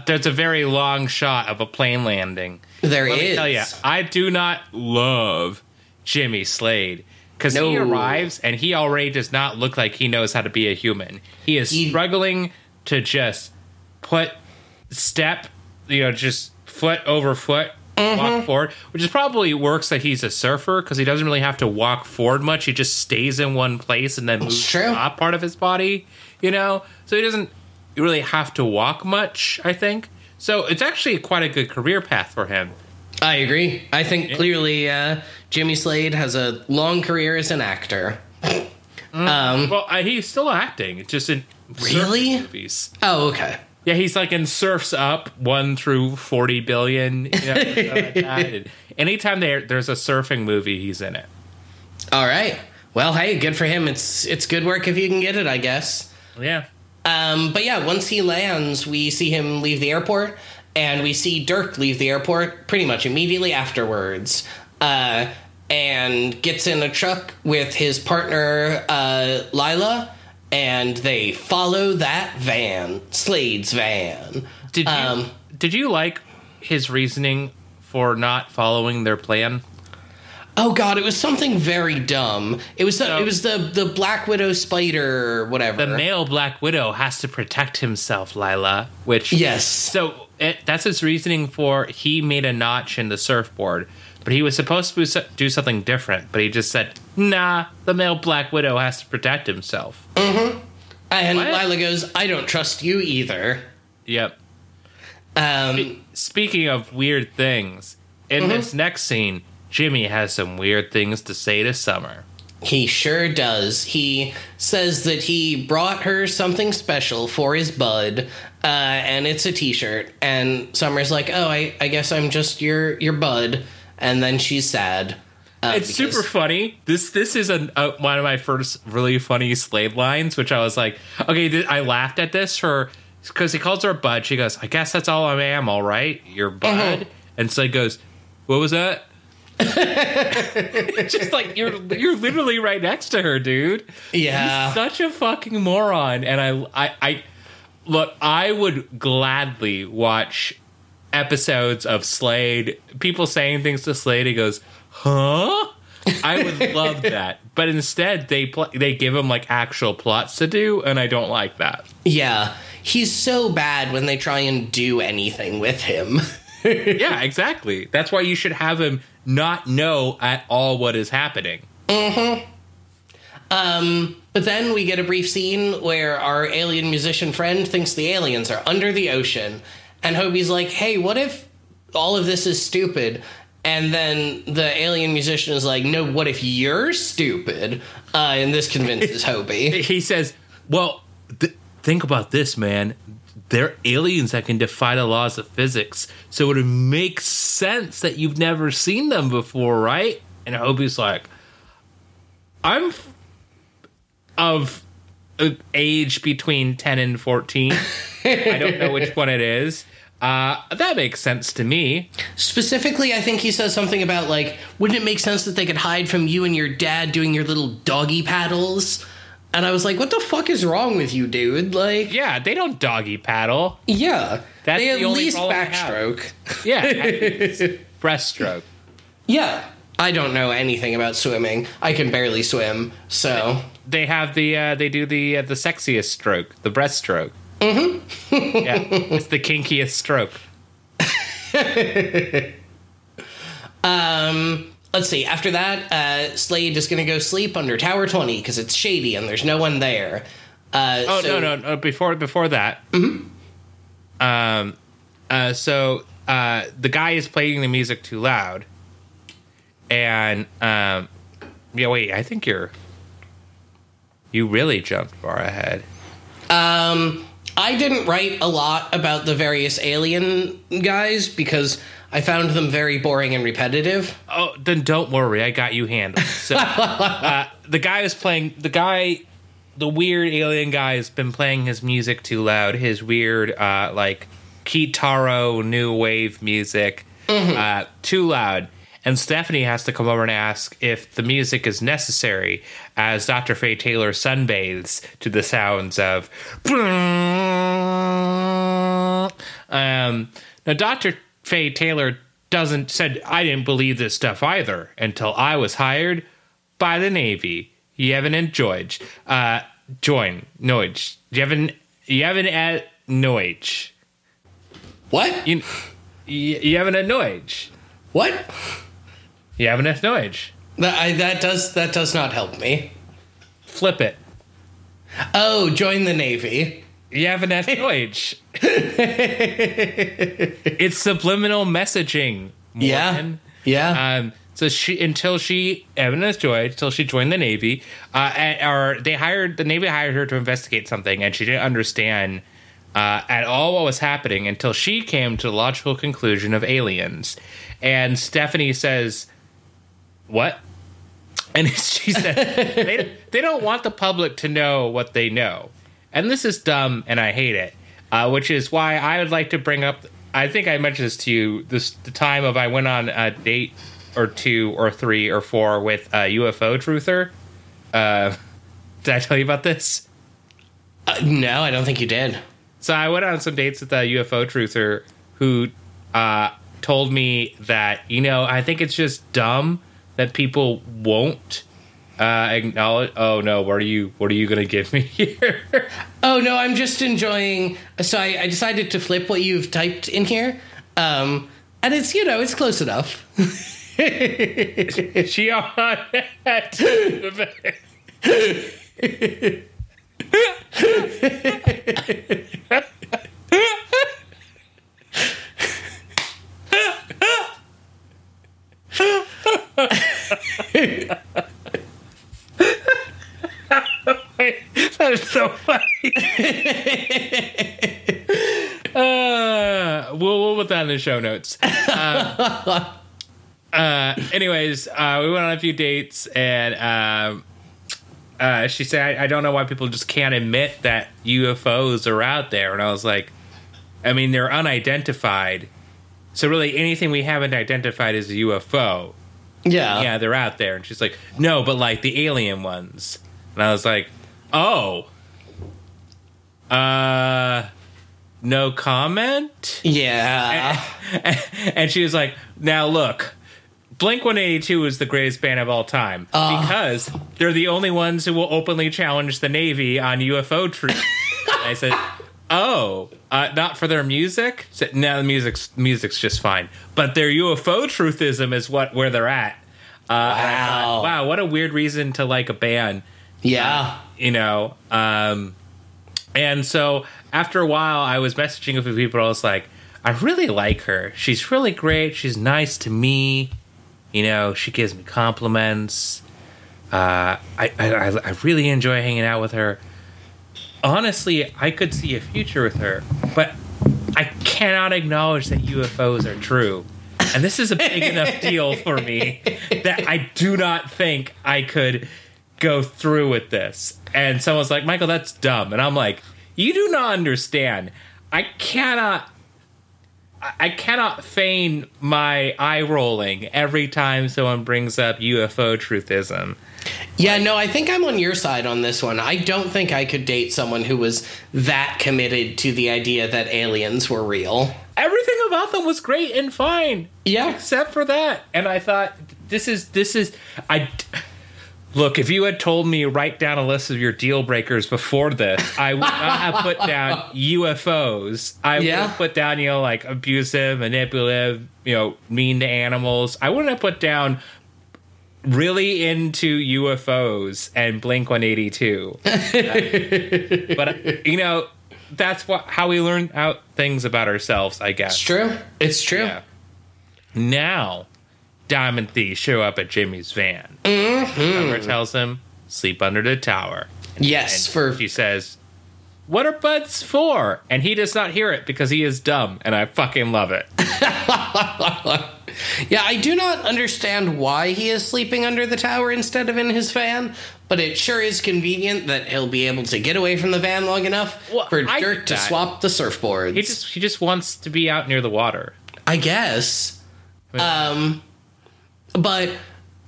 there's a very long shot of a plane landing. There Let is. me tell you, I do not love Jimmy Slade because he arrives and he already does not look like he knows how to be a human. He is He- struggling to just put step, you know, just foot over foot. Mm-hmm. Walk forward, which is probably works that he's a surfer because he doesn't really have to walk forward much. He just stays in one place and then moves true. the top part of his body, you know. So he doesn't really have to walk much. I think so. It's actually quite a good career path for him. I agree. I think clearly uh, Jimmy Slade has a long career as an actor. Um, Well, uh, he's still acting. It's just in surf Really? movies. oh, okay. Yeah, he's like in Surfs Up one through forty billion. You know, stuff like that. And anytime there there's a surfing movie, he's in it. All right. Well, hey, good for him. It's it's good work if you can get it, I guess. Yeah. Um, but yeah, once he lands, we see him leave the airport, and we see Dirk leave the airport pretty much immediately afterwards. Uh, and gets in a truck with his partner uh, Lila, and they follow that van, Slade's van. Did you Um, did you like his reasoning for not following their plan? Oh god, it was something very dumb. It was the, it was the the Black Widow spider or whatever. The male Black Widow has to protect himself, Lila. Which yes. So it, that's his reasoning for he made a notch in the surfboard, but he was supposed to do something different. But he just said, "Nah, the male Black Widow has to protect himself." Mm-hmm. And What? Lila goes, "I don't trust you either." Yep. Um, Speaking of weird things, in Mm-hmm. this next scene, Jimmy has some weird things to say to Summer. he sure does. He says that he brought her something special for his bud, uh, and it's a T-shirt. And Summer's like, "Oh, I, I guess I'm just your your bud." And then she's sad. Uh, It's because- super funny. This this is a, a, one of my first really funny Slade lines, which I was like, okay, th- I laughed at this for because he calls her a bud. She goes, I guess that's all I am. All right, you're bud. And Slade goes, what was that? It's just like you're you're literally right next to her, dude. Yeah. Such a fucking moron. And I I, I look, I would gladly watch episodes of Slade, people saying things to Slade. He goes, "Huh." I would love that, but instead they pl- they give him like actual plots to do, and I don't like that. Yeah. He's so bad when they try and do anything with him. yeah, exactly. That's why you should have him not know at all what is happening. Um, but then we get a brief scene where our alien musician friend thinks the aliens are under the ocean, and Hobie's like, "Hey, what if all of this is stupid?" And then the alien musician is like, "No, what if you're stupid?" Uh, and this convinces Hobie. He says, "Well, th- think about this, man. They're aliens that can defy the laws of physics, so it would make sense that you've never seen them before, right?" And Hobie's like, "I'm of age between ten and fourteen. I don't know which one it is." Uh, that makes sense to me. Specifically, I think he says something about like, "Wouldn't it make sense that they could hide from you and your dad doing your little doggy paddles?" And I was like, "What the fuck is wrong with you, dude?" Like, Yeah, they don't doggy paddle. yeah, That's they at the least problem I have. backstroke. Yeah, breaststroke. Yeah. I don't know anything about swimming. I can barely swim, so they have the uh, they do the uh, the sexiest stroke, the breaststroke. Mm-hmm. yeah, it's the kinkiest stroke. um let's see. After that, uh Slade is going to go sleep under Tower 20 cuz it's shady and there's no one there. Uh Oh so- no, no, no! Before before that, um, uh, so uh, the guy is playing the music too loud, and um, yeah, wait, I think you're you really jumped far ahead. Um I didn't write a lot about the various alien guys because I found them very boring and repetitive. Oh, then don't worry, I got you handled. So, uh, the guy is playing the guy, the weird alien guy has been playing his music too loud. His weird, uh, like Kitaro new wave music, uh, too loud. And Stephanie has to come over and ask if the music is necessary as Dr. Faye Taylor sunbathes to the sounds of. Um, now, Dr. Faye Taylor doesn't said I didn't believe this stuff either until I was hired by the Navy. Yevon and George. Uh, join Noich. Yevon, Yevon at Noich. What? You, Yevon at Noich. What? Yevon at Noich. That I, that does that does not help me. Flip it. Oh, join the navy. Yevon at Noich. it's subliminal messaging. Yeah. Morgan. Yeah. Um, so she until she Evan Joy until she joined the Navy, uh, and- or they hired the Navy hired her to investigate something, and she didn't understand uh, at all what was happening until she came to the logical conclusion of aliens. And Stephanie says, "What?" And she said, they, "They don't want the public to know what they know." And this is dumb, and I hate it. Uh, which is why I would like to bring up. I think I mentioned this to you. This the time of I went on a date or two or three or four with a UFO truther. Uh, did I tell you about this? Uh, no, I don't think you did. So I went on some dates with a UFO truther who uh, told me that you know I think it's just dumb that people won't uh, acknowledge. Oh no, what are you? What are you gonna give me here? Oh no, I'm just enjoying. So I, I decided to flip what you've typed in here, um, and it's you know it's close enough. she on that is so funny. uh, we'll, we'll put that in the show notes. Uh, uh, anyways, uh, we went on a few dates, and um, uh, she said, I, I don't know why people just can't admit that UFOs are out there. And I was like, I mean, they're unidentified. So, really, anything we haven't identified is a UFO. Yeah. Yeah, they're out there. And she's like, no, but like the alien ones. And I was like, oh. Uh, no comment? Yeah. and she was like, "Now look, Blink 182 is the greatest band of all time because they're the only ones who will openly challenge the Navy on UFO truth." I said, "Oh, uh, not for their music? So, no, the music's music's just fine, but their UFO truthism is what where they're at." Uh, and I thought, Wow. wow, what a weird reason to like a band yeah. You know um and so after a while i was messaging with people. I was like i really like her. She's really great. She's nice to me. You know she gives me compliments. Uh i i, I really enjoy hanging out with her. Honestly i could see a future with her but i cannot acknowledge that ufos are true. And this is a big enough deal for me that i do not think i could go through with this. And someone's like, Michael, that's dumb. And I'm like, you do not understand. I cannot. I- cannot feign my eye rolling every time someone brings up UFO truthism. Yeah, no, I think I'm on your side on this one. I don't think I could date someone who was that committed to the idea that aliens were real. Everything about them was great and fine. Yeah. except for that. And I thought this is this is I look. If you had told me write down a list of your deal breakers before this, I would not have put down UFOs. I would have put down you know like abusive, manipulative, you know, mean to animals. I wouldn't have put down really into UFOs and Blink 182. but you know, that's what how we learn out things about ourselves, I guess. It's true. It's true. Yeah. Now, Diamond Thieves show up at Jimmy's van. Mm-hmm. tells him, sleep under the tower. Yes, for She says, What are buds for? And he does not hear it because he is dumb, and I fucking love it. Yeah, I do not understand why he is sleeping under the tower instead of in his van, but it sure is convenient that he'll be able to get away from the van long enough Well, for I Dirk to swap the surfboards. He just he just wants to be out near the water. I guess. Um, but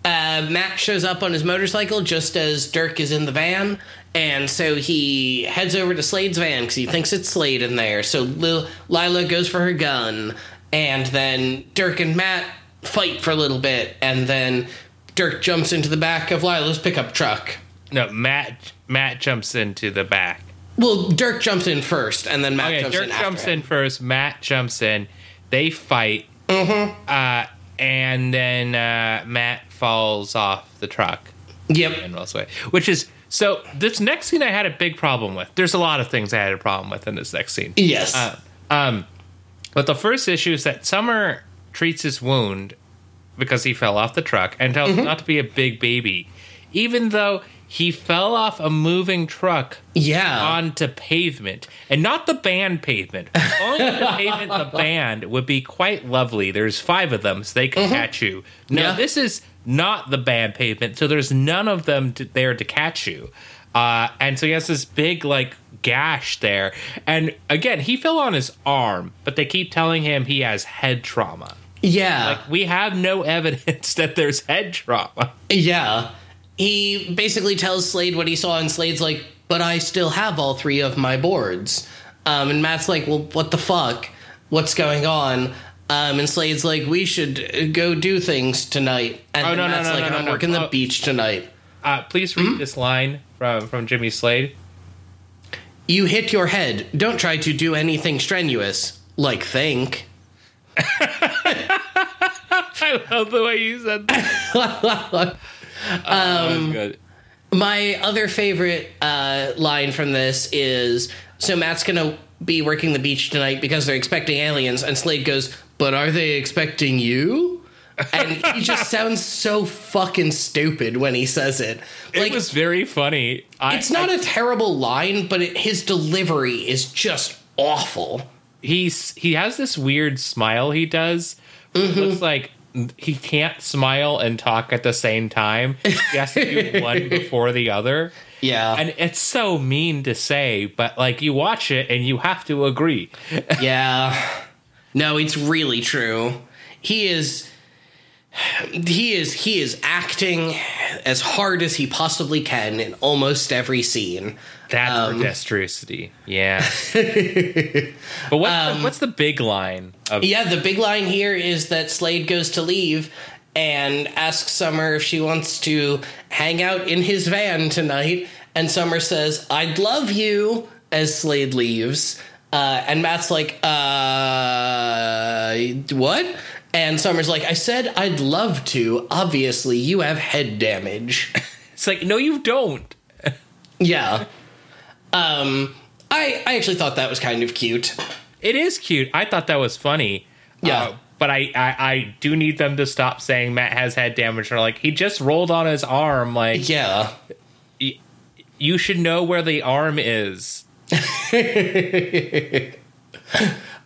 uh, Matt shows up on his motorcycle just as Dirk is in the van, and so he heads over to Slade's van because he thinks it's Slade in there. So Lil- Lila goes for her gun, and then Dirk and Matt fight for a little bit, and then Dirk jumps into the back of Lila's pickup truck. No, Matt Matt jumps into the back. Well, Dirk jumps in first, and then Matt Okay, jumps Dirk in after jumps him. in first. Matt jumps in. They fight. Mm-hmm. Uh, and then uh, Matt falls off the truck. Yep. and runs away. Which is so. This next scene I had a big problem with. There's a lot of things I had a problem with in this next scene. Yes. Uh, um, but the first issue is that Summer treats his wound because he fell off the truck and tells him not to be a big baby, even though he fell off a moving truck yeah. onto pavement and not the band pavement. Only the pavement, the band would be quite lovely. There's five of them, so they can catch you. No, Yeah. this is not the band pavement, so there's none of them to, there to catch you. Uh, and so he has this big like gash there. And again, he fell on his arm, but they keep telling him he has head trauma. yeah. Like we have no evidence that there's head trauma. Yeah. He basically tells Slade what he saw, and Slade's like, but I still have all three of my boards. Um, and Matt's like, well, what the fuck? What's going on? Um, and Slade's like, we should go do things tonight. And Oh, no, no, Matt's no, like, no, I'm no, working no. the Oh. beach tonight. Uh, please read this line from from Jimmy Slade. You hit your head. Don't try to do anything strenuous. Like think. I love the way you said that. um, good. My other favorite uh, line from this is so Matt's gonna be working the beach tonight because they're expecting aliens, and Slade goes, "But are they expecting you?" And he just sounds so fucking stupid when he says it. Like it was very funny. I, it's not I- a terrible line, but it, his delivery is just awful. he's he has this weird smile he does. It looks like he can't smile and talk at the same time. He has to do one before the other. Yeah, And it's so mean to say, but like you watch it and you have to agree. Yeah. No, it's really true. He is he is he is acting as hard as he possibly can in almost every scene. That's Um. Yeah. but what's, the, what's the big line of Yeah, the big line here is that Slade goes to leave and asks Summer if she wants to hang out in his van tonight. And Summer says, I'd love you, as Slade leaves. Uh, and Matt's like, uh, what? And Summer's like, I said I'd love to. Obviously, you have head damage. It's like, no, you don't. yeah. Um, I, I actually thought that was kind of cute. It is cute. I thought that was funny. Yeah. Uh, but I, I, I do need them to stop saying Matt has head damage. Or like, he just rolled on his arm. Like, Yeah. you should know where the arm is.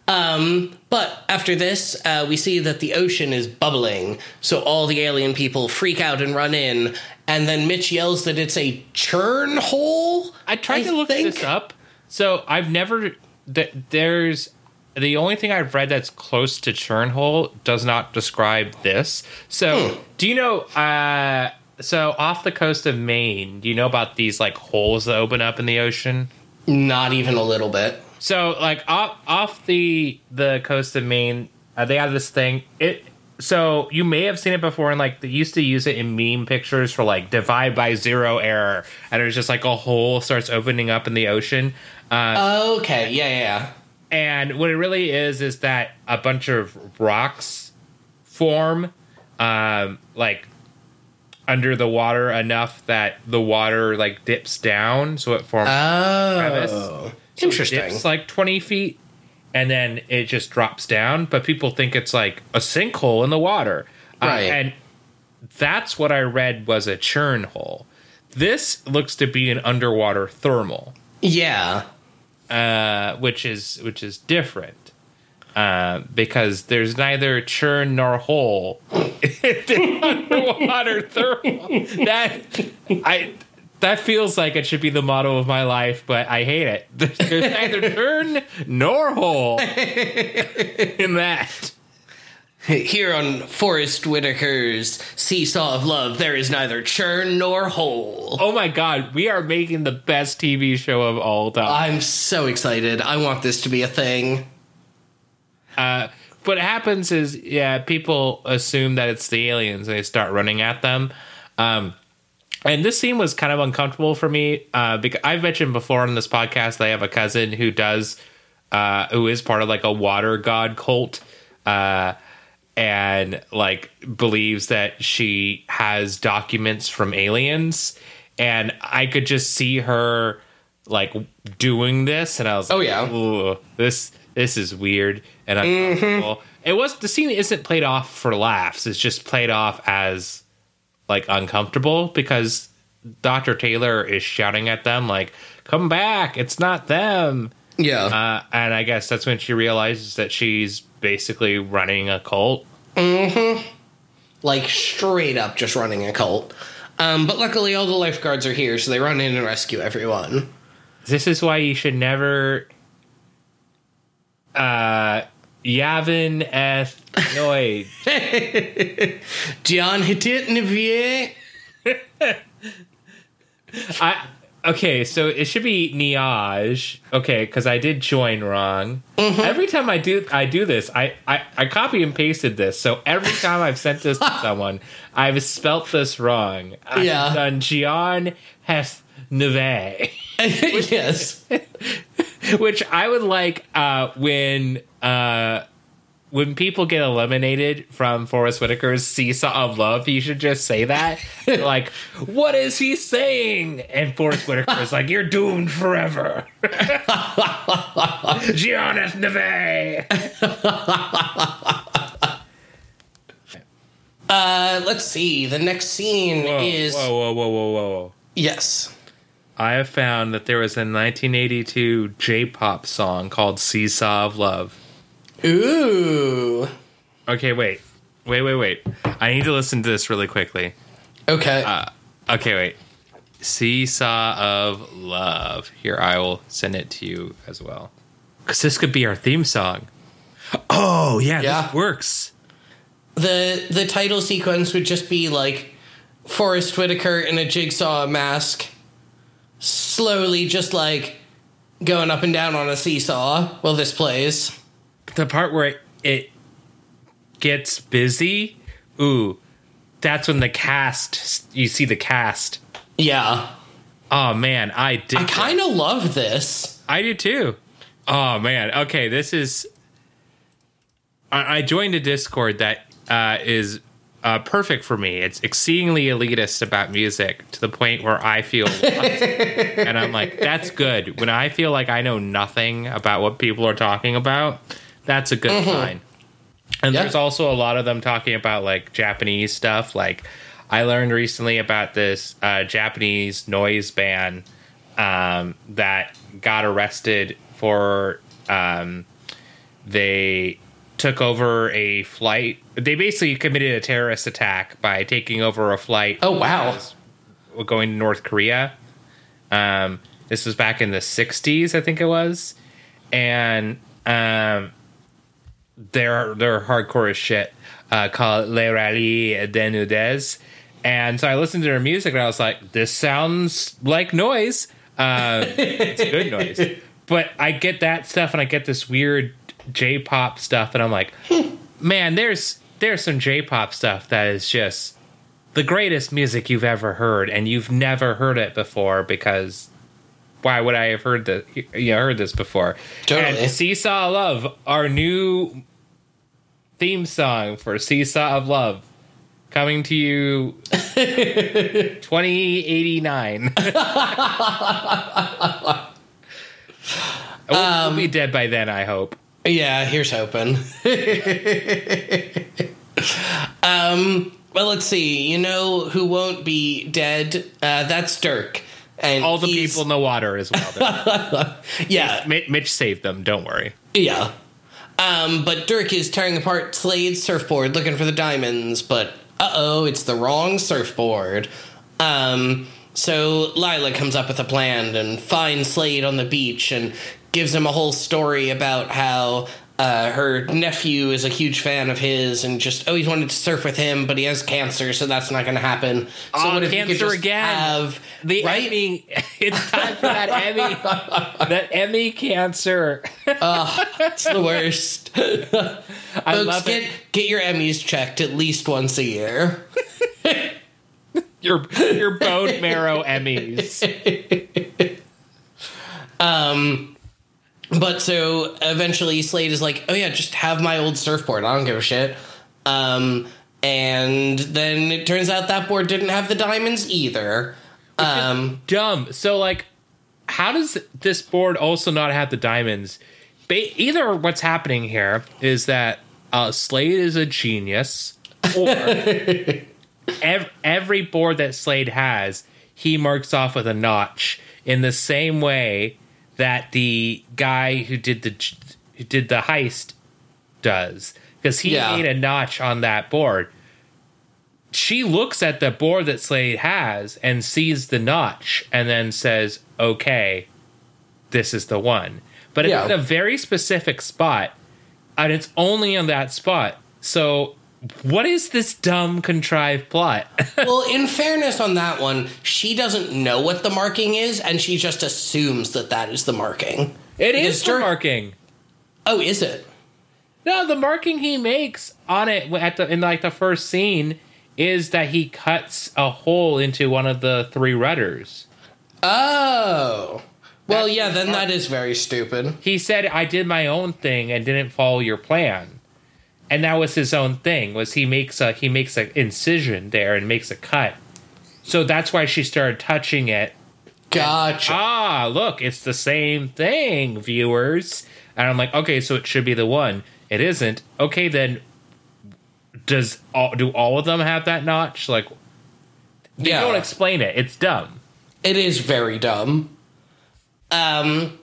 um But after this, uh, we see that the ocean is bubbling, so all the alien people freak out and run in. And then Mitch yells that it's a churn hole. I tried I to look think- this up. So I've never. Th- there's the only thing I've read that's close to churn hole does not describe this. So Hmm. do you know? Uh, so off the coast of Maine, do you know about these like holes that open up in the ocean? Not even a little bit. So like off off the the coast of Maine, uh, they have this thing. It so you may have seen it before, and like they used to use it in meme pictures for like divide by zero error, and it's just like a hole starts opening up in the ocean. Uh, Okay, yeah, yeah, and what it really is is that a bunch of rocks form, um, like under the water enough that the water like dips down, so it forms crevice. Oh, So it interesting. dips like 20 feet and then it just drops down, but people think it's like a sinkhole in the water. Uh, and that's what I read was a churn hole. This looks to be an underwater thermal, yeah, uh, which is which is different. Uh, because there's neither churn nor hole in the underwater thermal. That I that feels like it should be the motto of my life, but I hate it. There's neither churn nor hole in that. here on Forest Whitaker's Seesaw of Love, there is neither churn nor hole. Oh my god, we are making the best TV show of all time. I'm so excited. I want this to be a thing. Uh, what happens is, yeah, people assume that it's the aliens and they start running at them. Um, and this scene was kind of uncomfortable for me uh, because I've mentioned before on this podcast that I have a cousin who does, uh, who is part of like a water god cult, uh, and like believes that she has documents from aliens, and I could just see her like doing this, and I was, like Oh, yeah. This this is weird and uncomfortable. It was the scene isn't played off for laughs; it's just played off as like uncomfortable because Dr. Taylor is shouting at them like, "Come back! It's not them." Yeah. Uh, and I guess that's when she realizes that she's basically running a cult. like straight up just running a cult. Um, but luckily, all the lifeguards are here, so they run in and rescue everyone. This is why you should never. Uh, Yavin ethnoid. John Hittitnevier. I okay, so it should be Niage. Okay, because I did join wrong. Every time I do I do this, I, I I copy and pasted this. So every time I've sent this to someone, I've spelt this wrong. I've Yeah. done Gian Heth Neve. yes. which I would like uh, when uh, when people get eliminated from Forest Whitaker's Seesaw of Love. You should just say that, like, "What is he saying?" And Forest Whitaker is like, "You're doomed forever." Giannis Neve. Uh, let's see. The next scene Whoa, is whoa, whoa, whoa, whoa, whoa, whoa! yes. I have found that there was a 1982 J-pop song called "Seesaw of Love." Ooh. Okay, wait, wait, wait, wait. I need to listen to this really quickly. Okay. Uh, okay, wait. Seesaw of Love. Here, I will send it to you as well. Because this could be our theme song. Oh, yeah, Yeah. this works. the the title sequence would just be like Forest Whitaker in a jigsaw mask, slowly just like going up and down on a seesaw while this plays. The part where it, gets busy, ooh, that's when the cast, you see the cast. Yeah. Oh, man, I did. I kind of love this. I do too. Oh man. Okay, this is. I, I joined a Discord that uh, is uh, perfect for me. It's exceedingly elitist about music to the point where I feel, and I'm like, that's good. When I feel like I know nothing about what people are talking about, that's a good sign. And Yeah. there's also a lot of them talking about like Japanese stuff. Like I learned recently about this uh, Japanese noise band um, that got arrested for um, they took over a flight. They basically committed a terrorist attack by taking over a flight. Oh, wow. Going to North Korea. Um, this was back in the '60s, I think it was, and um, they're they're hardcore as shit. Uh, called Les Rallizes Dénudés. And so I listened to their music and I was like, this sounds like noise. Uh, it's good noise. But I get that stuff and I get this weird J pop stuff and I'm like, man, there's there's some J pop stuff that is just the greatest music you've ever heard and you've never heard it before because why would I have heard the you know, heard this before? Totally. And Seesaw of Love, our new theme song for Seesaw of Love, coming to you 2089. we'll, we'll be dead by then, I hope. Yeah, here's hoping. um, well, let's see. You know who won't be dead? Uh, that's Dirk. And All the people in the water as well. Yeah, Mi- Mitch saved them, don't worry. yeah. Um, but Dirk is tearing apart Slade's surfboard looking for the diamonds, but uh oh, it's the wrong surfboard. Um, so Lila comes up with a plan and finds Slade on the beach and gives him a whole story about how uh, her nephew is a huge fan of his and just always wanted to surf with him, but he has cancer, so that's not going to happen. So Oh, what if cancer again. Have, The right? Emmy, it's time for that Emmy, that Emmy cancer. It's the worst. I Folks, love get it. get your Emmys checked at least once a year. Your your bone marrow Emmys. But so eventually Slade is like, oh yeah, just have my old surfboard. I don't give a shit. Um, and then it turns out that board didn't have the diamonds either. Um, Dumb. So like, how does this board also not have the diamonds? Ba- either what's happening here is that uh, Slade is a genius, or ev- every board that Slade has, he marks off with a notch in the same way that the guy who did the who did the heist does, because he Yeah. made a notch on that board. She looks at the board that Slade has and sees the notch, and then says, "Okay, this is the one." But it's Yeah. in a very specific spot, and it's only on that spot. So what is this dumb contrived plot? well, in fairness on that one, she doesn't know what the marking is, and she just assumes that that is the marking. It is Because dur- the marking. Oh, is it? No, the marking he makes on it at the in like the first scene is that he cuts a hole into one of the three rudders. Oh. Well, That's yeah, then that is very stupid. He said I did my own thing and didn't follow your plan. And that was his own thing. Was he makes a he makes an incision there and makes a cut. So that's why she started touching it Gotcha. ah, look, it's the same thing, viewers. And I'm like, okay, so it should be the one. It isn't. Okay, then does all do all of them have that notch? Like they Yeah. don't explain it. It's dumb. It is very dumb. Um,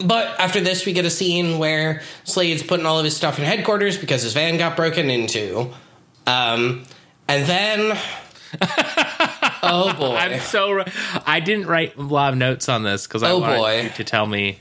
but after this, we get a scene where Slade's putting all of his stuff in headquarters because his van got broken into. Um, and then, oh boy, I'm so I didn't write a lot of notes on this because I Oh, wanted boy. you to tell me.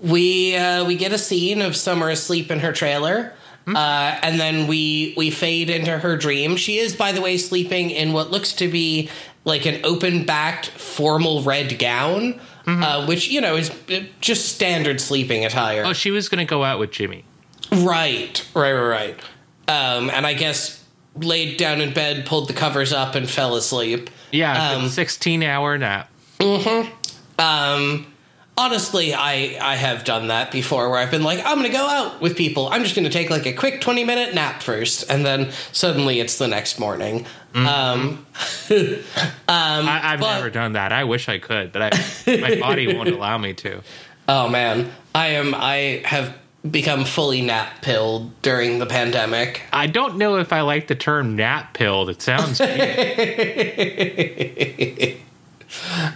we uh, we get a scene of Summer asleep in her trailer. Uh, and then we we fade into her dream. She is, by the way, sleeping in what looks to be like an open backed formal red gown, uh, which you know is uh, just standard sleeping attire. Oh, she was gonna go out with Jimmy. Right, right, right, right. Um, and I guess laid down in bed, pulled the covers up, and fell asleep. Yeah, Um, 16 hour nap. Um, honestly, I I have done that before, where I've been like, I'm gonna go out with people. I'm just gonna take like a quick twenty minute nap first, and then suddenly it's the next morning. Mm-hmm. Um, um, I, I've but- never done that. I wish I could, but I, my body won't allow me to. oh man, I am I have become fully nap pilled during the pandemic. I don't know if I like the term nap pilled. It sounds weird.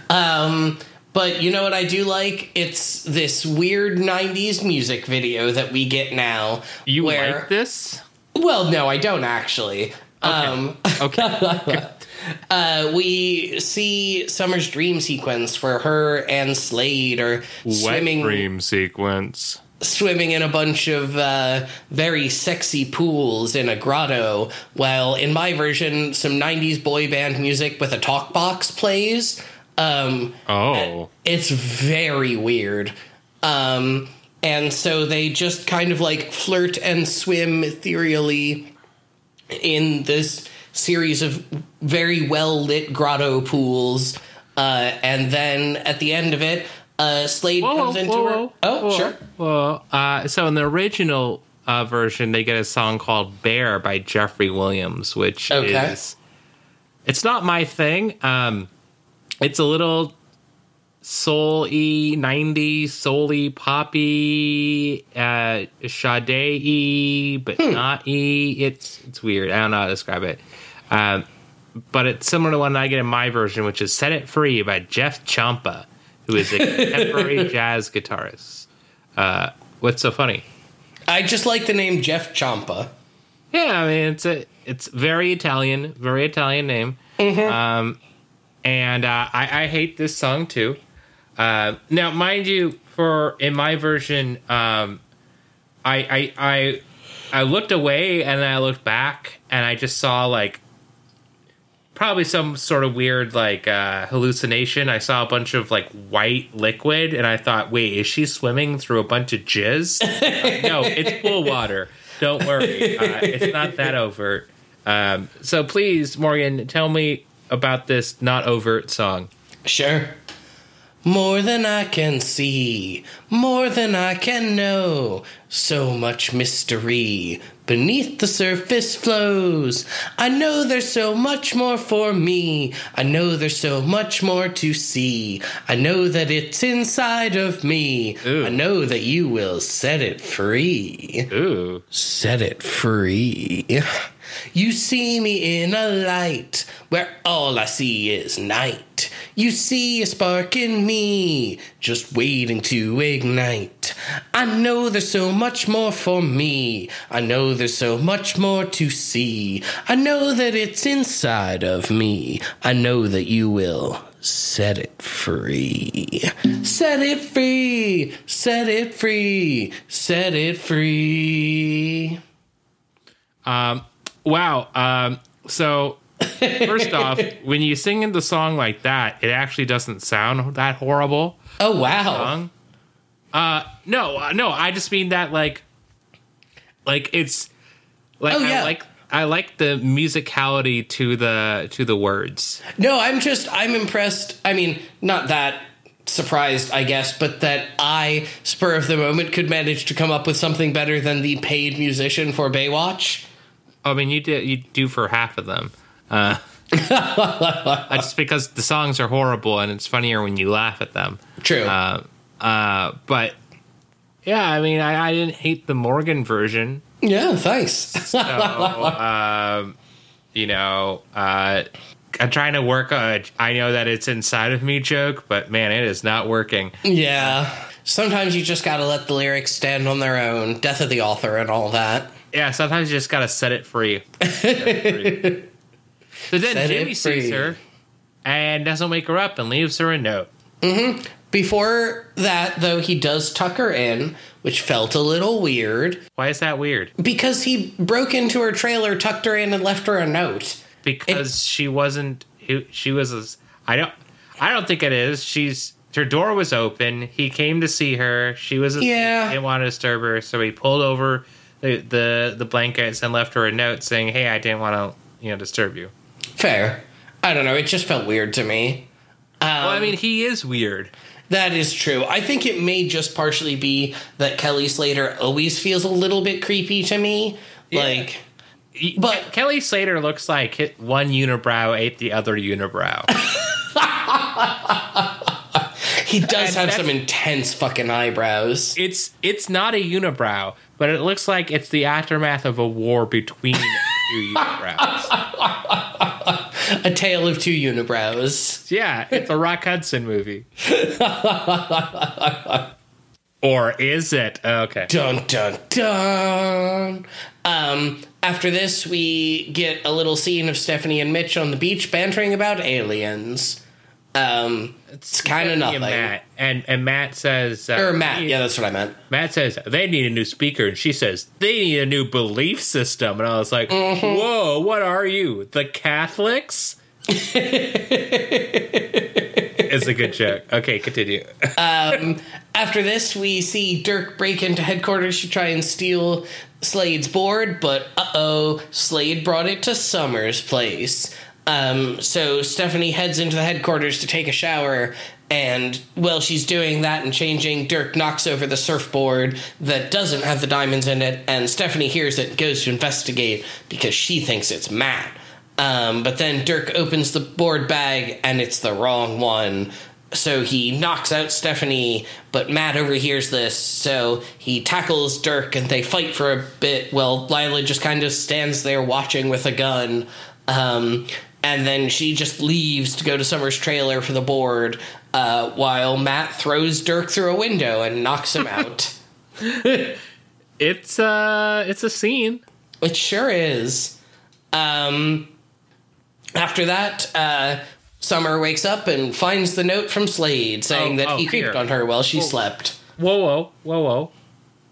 Um, but you know what I do like? It's this weird 90s music video that we get now. You where, like this? Well, no, I don't actually. Um, Okay. uh, we see Summer's dream sequence where her and Slade are Wet swimming dream sequence. swimming in a bunch of uh, very sexy pools in a grotto, while in my version, some 90s boy band music with a talk box plays. Um, Oh. it's very weird. Um, and so they just kind of like flirt and swim ethereally in this series of very well lit grotto pools. Uh, and then at the end of it, uh, Slade Whoa, comes into whoa, her. whoa, Oh, sure. Well, uh, so in the original uh, version, they get a song called "Bear" by Jeffrey Williams, which Okay. is it's not my thing. Um, it's a little soul y 90s soul poppy uh Sade y but Hmm. not e it's it's weird. I don't know how to describe it. Um but it's similar to one i get in my version which is set it free by Jeff Ciampa who is a contemporary jazz guitarist. Uh what's so funny? I just like the name Jeff Ciampa. yeah i mean it's a it's very italian very italian name. Mm-hmm. um and uh i i hate this song too uh now mind you for in my version um i i i i looked away and then i looked back and i just saw like probably some sort of weird like uh hallucination. I saw a bunch of like white liquid and i thought wait is she swimming through a bunch of jizz? Uh, no it's pool water. Don't worry. Uh, it's not that overt. Um so please morgan tell me about this not overt song. Sure. More than I can see, more than I can know. So much mystery beneath the surface flows. I know there's so much more for me. I know there's so much more to see. I know that it's inside of me. Ooh. I know that you will set it free. ooh Set it free. You see me in a light where all I see is night. You see a spark in me, just waiting to ignite. I know there's so much more for me. I know there's so much more to see. I know that it's inside of me. I know that you will set it free. Set it free. Set it free. Set it free. Um, Wow. Um, so first off, when you sing in the song like that, it actually doesn't sound that horrible. Oh wow. Song. Uh, no, uh, no. I just mean that like, like it's like Oh, yeah. I like I like the musicality to the to the words. No, I'm just I'm impressed. I mean, not that surprised, I guess, but that I, spur of the moment, could manage to come up with something better than the paid musician for Baywatch. I mean, you did you do for half of them. Uh, just because the songs are horrible and it's funnier when you laugh at them. True. Uh, uh, but yeah, I mean, I, I didn't hate the Morgan version. yeah, thanks. So, um, you know, uh, I'm trying to work a I know that it's inside of me joke, but man, it is not working. yeah. Sometimes you just gotta let the lyrics stand on their own, death of the author and all that. Yeah, sometimes you just gotta set it free. Set it free. So then Set Jimmy sees her and doesn't wake her up and leaves her a note. Mm-hmm. Before that, though, he does tuck her in, which felt a little weird Why is that weird? because he broke into her trailer, tucked her in, and left her a note. Because she wasn't. She was. as- I don't. I don't think it is. She's. Her door was open. He came to see her. She was. Yeah. Didn't want to disturb her, so he pulled over the the, the blankets and left her a note saying, "Hey, I didn't want to, you know, disturb you." Fair. I don't know. It just felt weird to me. Um, well, I mean, he is weird. That is true. I think it may just partially be that Kelly Slater always feels a little bit creepy to me. Like, But But- Kelly Slater looks like hit one unibrow ate the other unibrow. he does And have some intense fucking eyebrows. it's it's not a unibrow, but it looks like it's the aftermath of a war between two unibrows. A tale of two unibrows. Yeah, it's a Rock Hudson movie. or is it? Okay. Dun dun dun. Um, after this, we get a little scene of Stephanie and Mitch on the beach bantering about aliens. Um, it's kind of nothing. And Matt, and, and Matt says, uh, Or Matt, yeah, that's what I meant. Matt says they need a new speaker, and she says they need a new belief system. And I was like, Mm-hmm. "Whoa, what are you, the Catholics?" it's a good joke. Okay, continue. After this, we see Dirk break into headquarters to try and steal Slade's board, but uh oh, Slade brought it to Summer's place. Um, so Stephanie heads into the headquarters to take a shower, and while she's doing that and changing, Dirk knocks over the surfboard that doesn't have the diamonds in it, and Stephanie hears it and goes to investigate because she thinks it's Matt. Um, but then Dirk opens the board bag and it's the wrong one. So he knocks out Stephanie, but Matt overhears this, so he tackles Dirk and they fight for a bit while Lila just kind of stands there watching with a gun. Um, and then she just leaves to go to Summer's trailer for the board, uh, while Matt throws Dirk through a window and knocks him out. It's uh, it's a scene. It sure is. Um, after that, uh, Summer wakes up and finds the note from Slade saying Oh, that oh, he creeped here. on her while she slept. Whoa, whoa, whoa, whoa.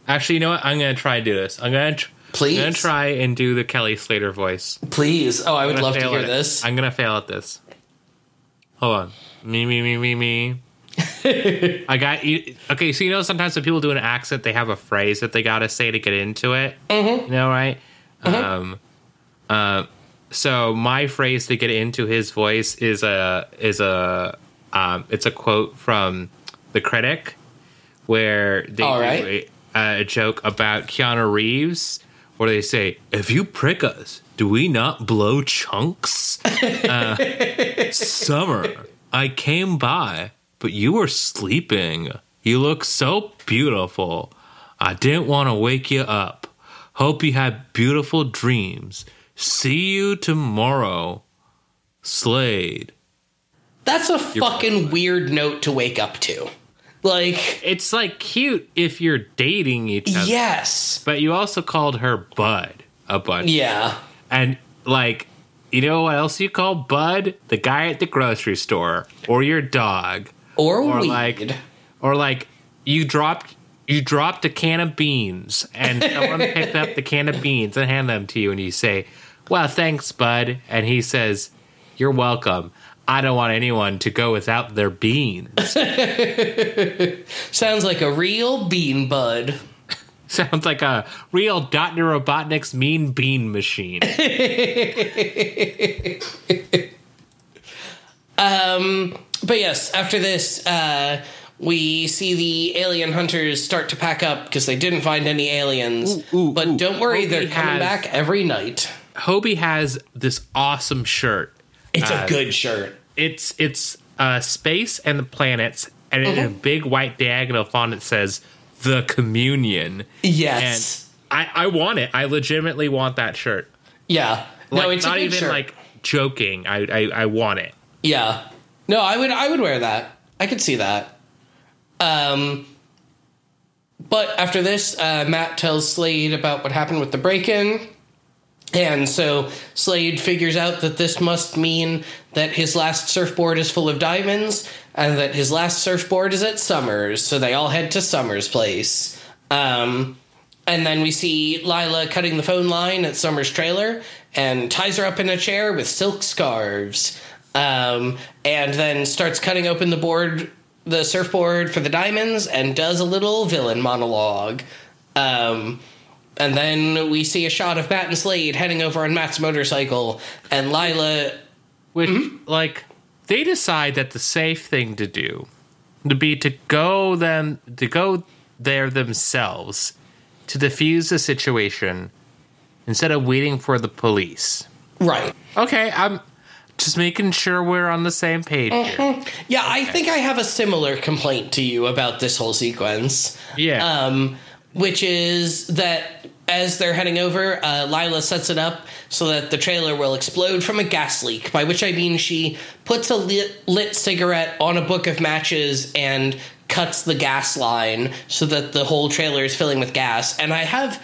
Actually, you know what? I'm gonna try and do this. I'm gonna. Tr- Please. I'm gonna try and do the Kelly Slater voice. Please. Oh, I would love to hear it. this. I'm gonna fail at this. Hold on. Me, me, me, me, me. I got you. Okay, so you know sometimes when people do an accent, they have a phrase that they gotta say to get into it. Mm-hmm. You know, right? Um, uh, so my phrase to get into his voice is a is a um, it's a quote from the critic where they All do a, a joke about Keanu Reeves, where they say, "If you prick us, do we not blow chunks?" Uh, Summer, I came by, but you were sleeping. You look so beautiful. I didn't want to wake you up. Hope you had beautiful dreams. See you tomorrow. Slade. That's a fucking weird note to wake up to. Like, It's like cute if you're dating each other. yes. But you also called her Bud a bunch. Yeah. And like, you know what else you call Bud? The guy at the grocery store or your dog. Or, Or weed. like or like you dropped you dropped a can of beans and someone picked up the can of beans and hand them to you and you say, Well, thanks, bud. And he says, You're welcome. I don't want anyone to go without their beans. Sounds like a real bean bud. Sounds like a real Dr. Robotnik's mean bean machine. um, But yes, after this, uh, we see the alien hunters start to pack up because they didn't find any aliens. Ooh, ooh, but ooh. don't worry, Hobie they're coming has- back every night. Hobie has this awesome shirt. It's Uh, a good shirt. It's it's uh, space and the planets, and in Mm-hmm. a big white diagonal font it says the communion. Yes. And I, I want it. I legitimately want that shirt. yeah. Like, no, it's not even shirt. like joking. I, I I want it. Yeah. No, I would I would wear that. I could see that. Um but after this, uh, Matt tells Slade about what happened with the break-in. And so Slade figures out that this must mean that his last surfboard is full of diamonds and that his last surfboard is at Summers. So they all head to Summers' place. Um, and then we see Lila cutting the phone line at Summer's trailer and ties her up in a chair with silk scarves. Um, and then starts cutting open the board, the surfboard for the diamonds, and does a little villain monologue. Um, and then we see a shot of Matt and Slade heading over on Matt's motorcycle, and Lila. Which Mm-hmm. like they decide that the safe thing to do would be to go them to go there themselves to defuse the situation instead of waiting for the police. Right. Okay, I'm just making sure we're on the same page here. Yeah, I think I have a similar complaint to you about this whole sequence. Yeah. um, which is that as they're heading over, uh, Lila sets it up so that the trailer will explode from a gas leak. By which I mean she puts a lit, lit cigarette on a book of matches and cuts the gas line so that the whole trailer is filling with gas. And I have,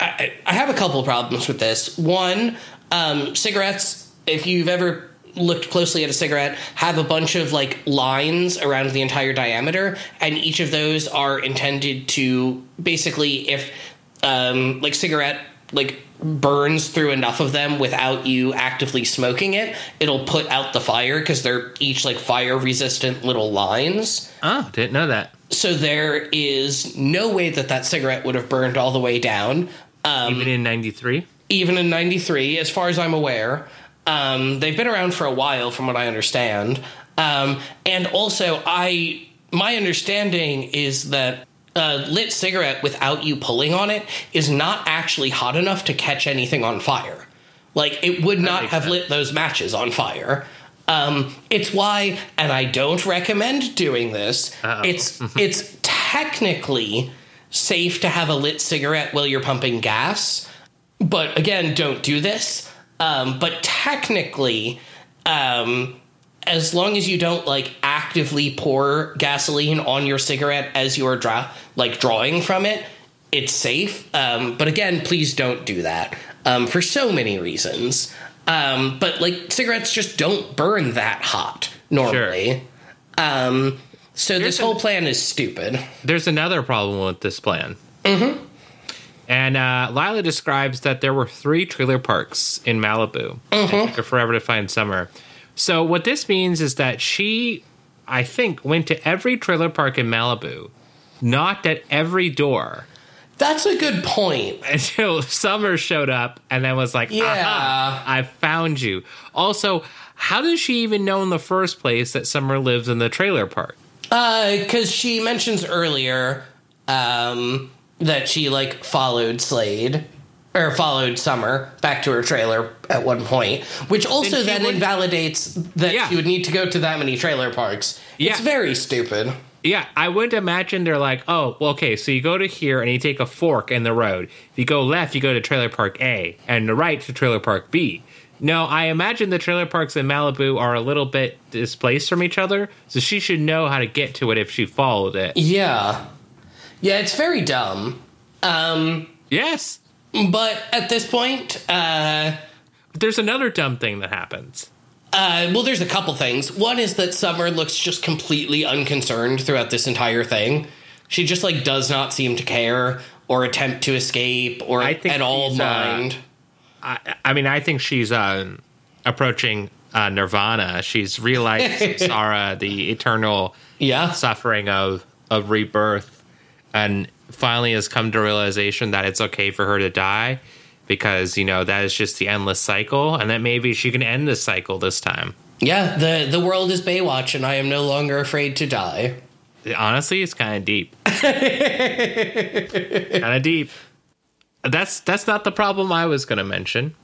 I, I have a couple problems with this. One, um, cigarettes. If you've ever looked closely at a cigarette have a bunch of like lines around the entire diameter and each of those are intended to basically if um like cigarette like burns through enough of them without you actively smoking it it'll put out the fire because they're each like fire resistant little lines Oh, didn't know that. so there is no way that that cigarette would have burned all the way down um Even in '93. even in 93 as far as i'm aware um, they've been around for a while from what i understand um, and also i my understanding is that a lit cigarette without you pulling on it is not actually hot enough to catch anything on fire like it would not have sense. lit those matches on fire um, it's why and i don't recommend doing this Uh-oh. it's it's technically safe to have a lit cigarette while you're pumping gas but again, don't do this. Um, but technically, um, as long as you don't like actively pour gasoline on your cigarette as you're draw like drawing from it, it's safe. Um, but again, please don't do that um, for so many reasons. Um, but like cigarettes just don't burn that hot normally. Um, so this Here's an- whole plan is stupid. There's another problem with this plan. Mm-hmm. And uh, Lila describes that there were three trailer parks in Malibu. It took her forever to find Summer. So what this means is that she, I think, went to every trailer park in Malibu, knocked at every door That's a good point. until Summer showed up and then was like, Yeah. I found you. Also, how does she even know in the first place that Summer lives in the trailer park? because she mentions earlier um, that she like followed Slade or followed Summer back to her trailer at one point, which also Then would- invalidates that Yeah. she would need to go to that many trailer parks. It's very stupid. Yeah, I wouldn't imagine they're like, oh, well, okay, so you go to here and you take a fork in the road. If you go left, you go to trailer park A, and the right to trailer park B. No, I imagine the trailer parks in Malibu are a little bit displaced from each other, so she should know how to get to it if she followed it. Yeah, yeah, it's very dumb. Um, Yes, but at this point, uh, there's another dumb thing that happens. Uh, well, there's a couple things. One is that Summer looks just completely unconcerned throughout this entire thing. She just like does not seem to care or attempt to escape or I think at all uh, mind. I, I mean, I think she's um, approaching uh, nirvana. She's realized samsara, the eternal yeah. suffering of of rebirth, and finally has come to realization that it's okay for her to die because you know that is just the endless cycle, and that maybe she can end this cycle this time. Yeah, the the world is Baywatch and I am no longer afraid to die. Honestly, it's kind of deep. kind of deep. That's that's not the problem I was going to mention.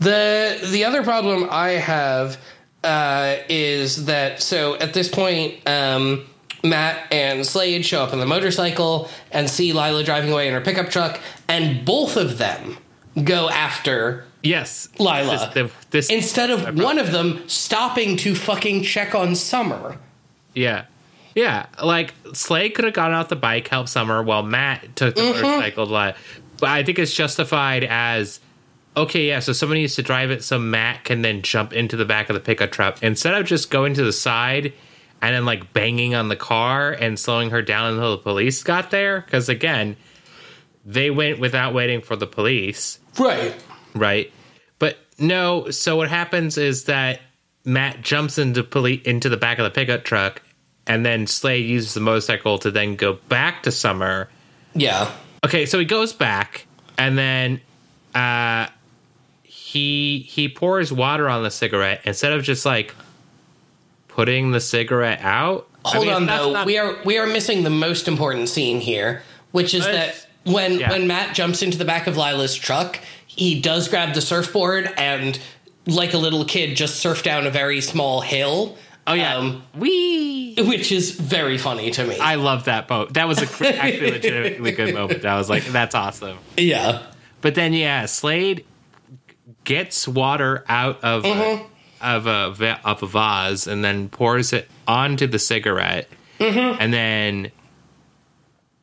The the other problem I have uh, is that so at this point, um, Matt and Slade show up on the motorcycle and see Lila driving away in her pickup truck, and both of them go after Yes, Lila. This, the- this instead of one of them stopping to fucking check on Summer. Yeah. Yeah. Like Slade could have gotten off the bike, helped Summer, while Matt took the Mm-hmm. motorcycle to. But I think it's justified as okay, yeah, so somebody needs to drive it so Matt can then jump into the back of the pickup truck. Instead of just going to the side and then like banging on the car and slowing her down until the police got there. Because again, they went without waiting for the police Right. right? But no. So what happens is that Matt jumps into poli- into the back of the pickup truck, and then Slade uses the motorcycle to then go back to Summer. Yeah. Okay, so he goes back, and then uh, he he pours water on the cigarette instead of just like putting the cigarette out. I Hold mean, on though. not- we are we are missing the most important scene here, which is that when yeah. when Matt jumps into the back of Lila's truck, he does grab the surfboard and like a little kid just surf down a very small hill. Oh yeah, um, we. which is very funny to me. I love that boat. That was a actually legitimately good moment. I was like, that's awesome. yeah. But then, yeah, Slade gets water out of a, of a va- of a vase and then pours it onto the cigarette, and then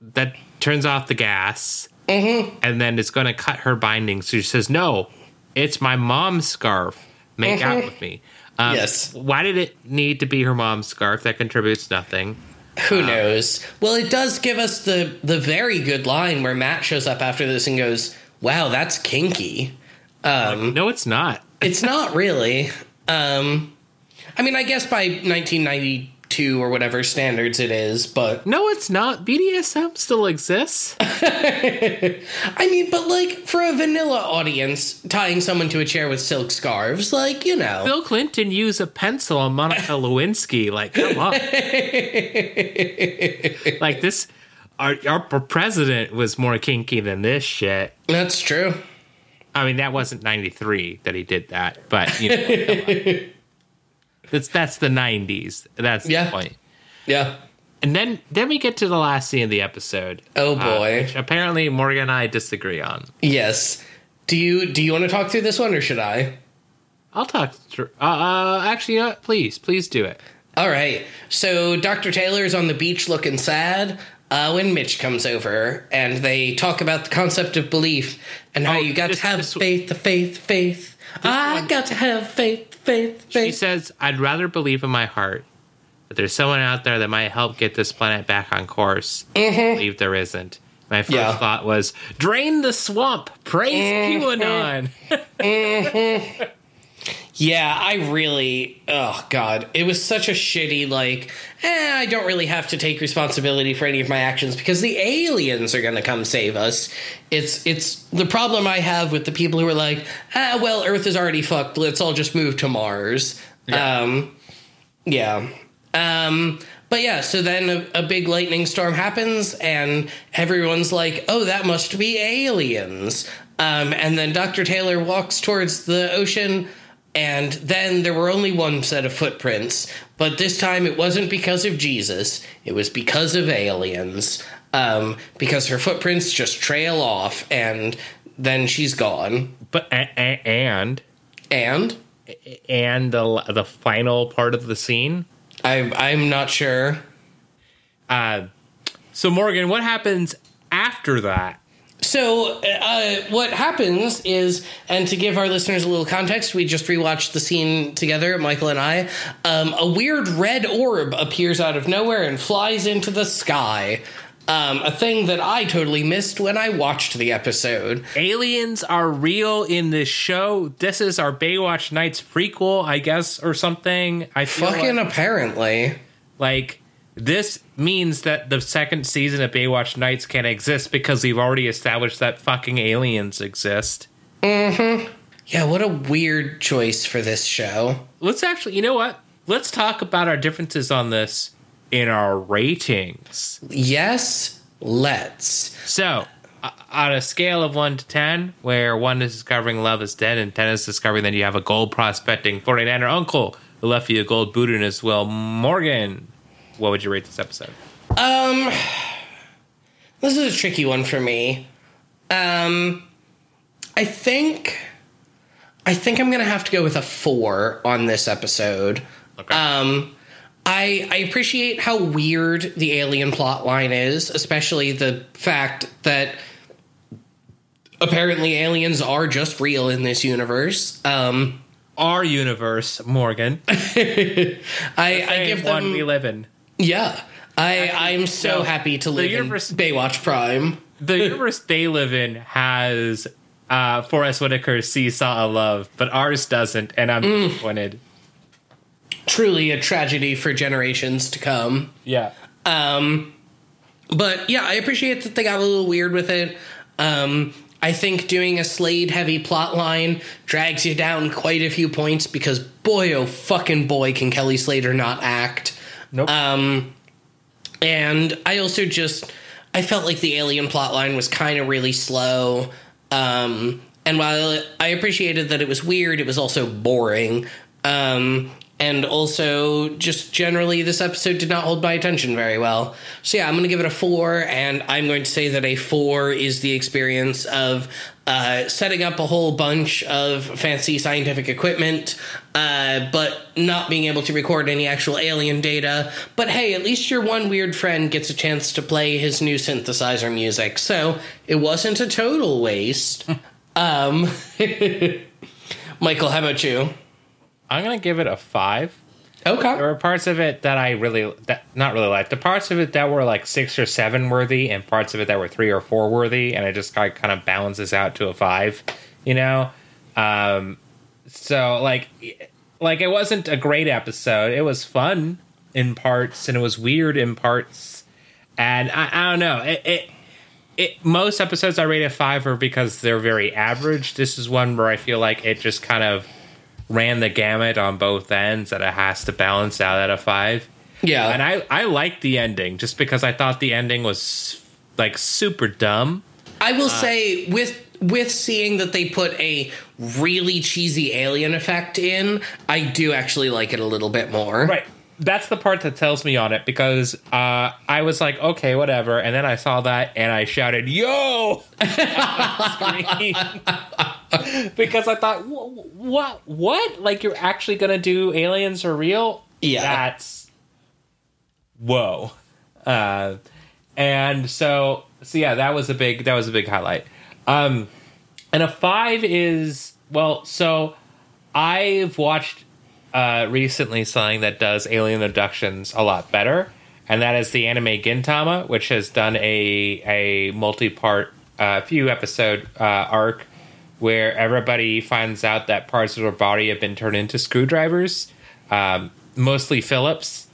that turns off the gas, and then it's going to cut her binding. So she says, "No, it's my mom's scarf. Make out with me." Um, Yes. Why did it need to be her mom's scarf? That contributes nothing. Who knows? Well, it does give us the the very good line where Matt shows up after this and goes, "Wow, that's kinky." Um, No, it's not. it's not really. Um, I mean, I guess by 1992 or whatever standards it is, but No, it's not. BDSM still exists. I mean, but like for a vanilla audience, tying someone to a chair with silk scarves, like you know, Bill Clinton used a pencil on Monica Lewinsky. Like, come on. like this, our our president was more kinky than this shit. that's true. I mean, that wasn't '93 that he did that, but you know, that's that's the '90s. That's Yeah. the point. Yeah. And then then we get to the last scene of the episode. Oh uh, boy. which apparently Morgan and I disagree on. Yes. Do you do you want to talk through this one or should I? I'll talk. Through, uh, uh, actually, you know what? please, please do it. All right. So Dr. Taylor's on the beach looking sad uh, when Mitch comes over, and they talk about the concept of belief and how Oh, you got this- to have this- faith, the faith, faith. I one- got to have faith, faith, faith. She says, I'd rather believe in my heart that there's someone out there that might help get this planet back on course. I mm-hmm. believe there isn't. My first Yeah. thought was, drain the swamp, praise mm-hmm. QAnon. Mm-hmm. Yeah, I really. Oh God, it was such a shitty like. Eh, I don't really have to take responsibility for any of my actions because the aliens are going to come save us. It's it's the problem I have with the people who are like, ah, well, Earth is already fucked. Let's all just move to Mars. Yeah. Um, yeah. Um, but yeah, so then a, a big lightning storm happens, and everyone's like, oh, that must be aliens. Um, and then Dr. Taylor walks towards the ocean, and then there were only one set of footprints. But this time it wasn't because of Jesus, it was because of aliens. Um, because her footprints just trail off, and then she's gone. But and And and the the final part of the scene. I, I'm not sure. Uh, so Morgan, what happens after that? So, uh, what happens is, and to give our listeners a little context, we just rewatched the scene together, Michael and I. Um, a weird red orb appears out of nowhere and flies into the sky. Um, a thing that I totally missed when I watched the episode. Aliens are real in this show. This is our Baywatch Nights prequel, I guess, or something. I Fucking like, apparently. like this means that the second season of Baywatch Nights can't exist because we've already established that fucking aliens exist. Yeah, what a weird choice for this show. Let's actually, you know what? Let's talk about our differences on this in our ratings. Yes, let's. So, uh, on a scale of 1 to 10, where 1 is discovering love is dead and 10 is discovering that you have a gold prospecting 49er uncle who left you a gold boot in his will, Morgan, what would you rate this episode? Um, this is a tricky one for me. Um, I think, I think I'm gonna have to go with a four on this episode. Okay. Um, I I appreciate how weird the alien plot line is, especially the fact that apparently aliens are just real in this universe. Um, our universe, Morgan. I I give one them we live in. Yeah. I I'm so so happy to live universe- in Baywatch Prime. The universe they live in has uh, Forest Whitaker's Seesaw of Love, but ours doesn't, and I'm disappointed. Truly a tragedy for generations to come. Yeah. Um, but yeah, I appreciate that they got a little weird with it. Um, I think doing a Slade heavy plot line drags you down quite a few points because boy, oh fucking boy, can Kelly Slater not act. Nope. Um, and I also just I felt like the alien plot line was kind of really slow. Um, and while I appreciated that it was weird, it was also boring. Um, and also, just generally, this episode did not hold my attention very well. So, yeah, I'm going to give it a four, and I'm going to say that a four is the experience of uh, setting up a whole bunch of fancy scientific equipment, uh, but not being able to record any actual alien data. But hey, at least your one weird friend gets a chance to play his new synthesizer music, so it wasn't a total waste. um, Michael, how about you? I'm gonna give it a five. Okay. There were parts of it that I really that not really liked. The parts of it that were like six or seven worthy, and parts of it that were three or four worthy, and it just kind of balances out to a five. You know, um, so like like it wasn't a great episode. It was fun in parts, and it was weird in parts, and I, I don't know it. it it, most episodes I rate a five are because they're very average. This is one where I feel like it just kind of ran the gamut on both ends that it has to balance out at a five. Yeah. And I, I liked the ending just because I thought the ending was like super dumb. I will say with with seeing that they put a really cheesy alien effect in, I do actually like it a little bit more. Right. That's the part that tells me on it because uh, I was like, okay, whatever. And then I saw that and I shouted, yo! because I thought, what? What? Like, you're actually to do aliens are real? Yeah. That's. Whoa. Uh, and so, so yeah, that was a big, that was a big highlight. Um, and a five is, well, so I've watched uh, recently something that does alien abductions a lot better, and that is the anime Gintama, which has done a a multi part, uh, few episode uh, arc where everybody finds out that parts of their body have been turned into screwdrivers, um, mostly Phillips,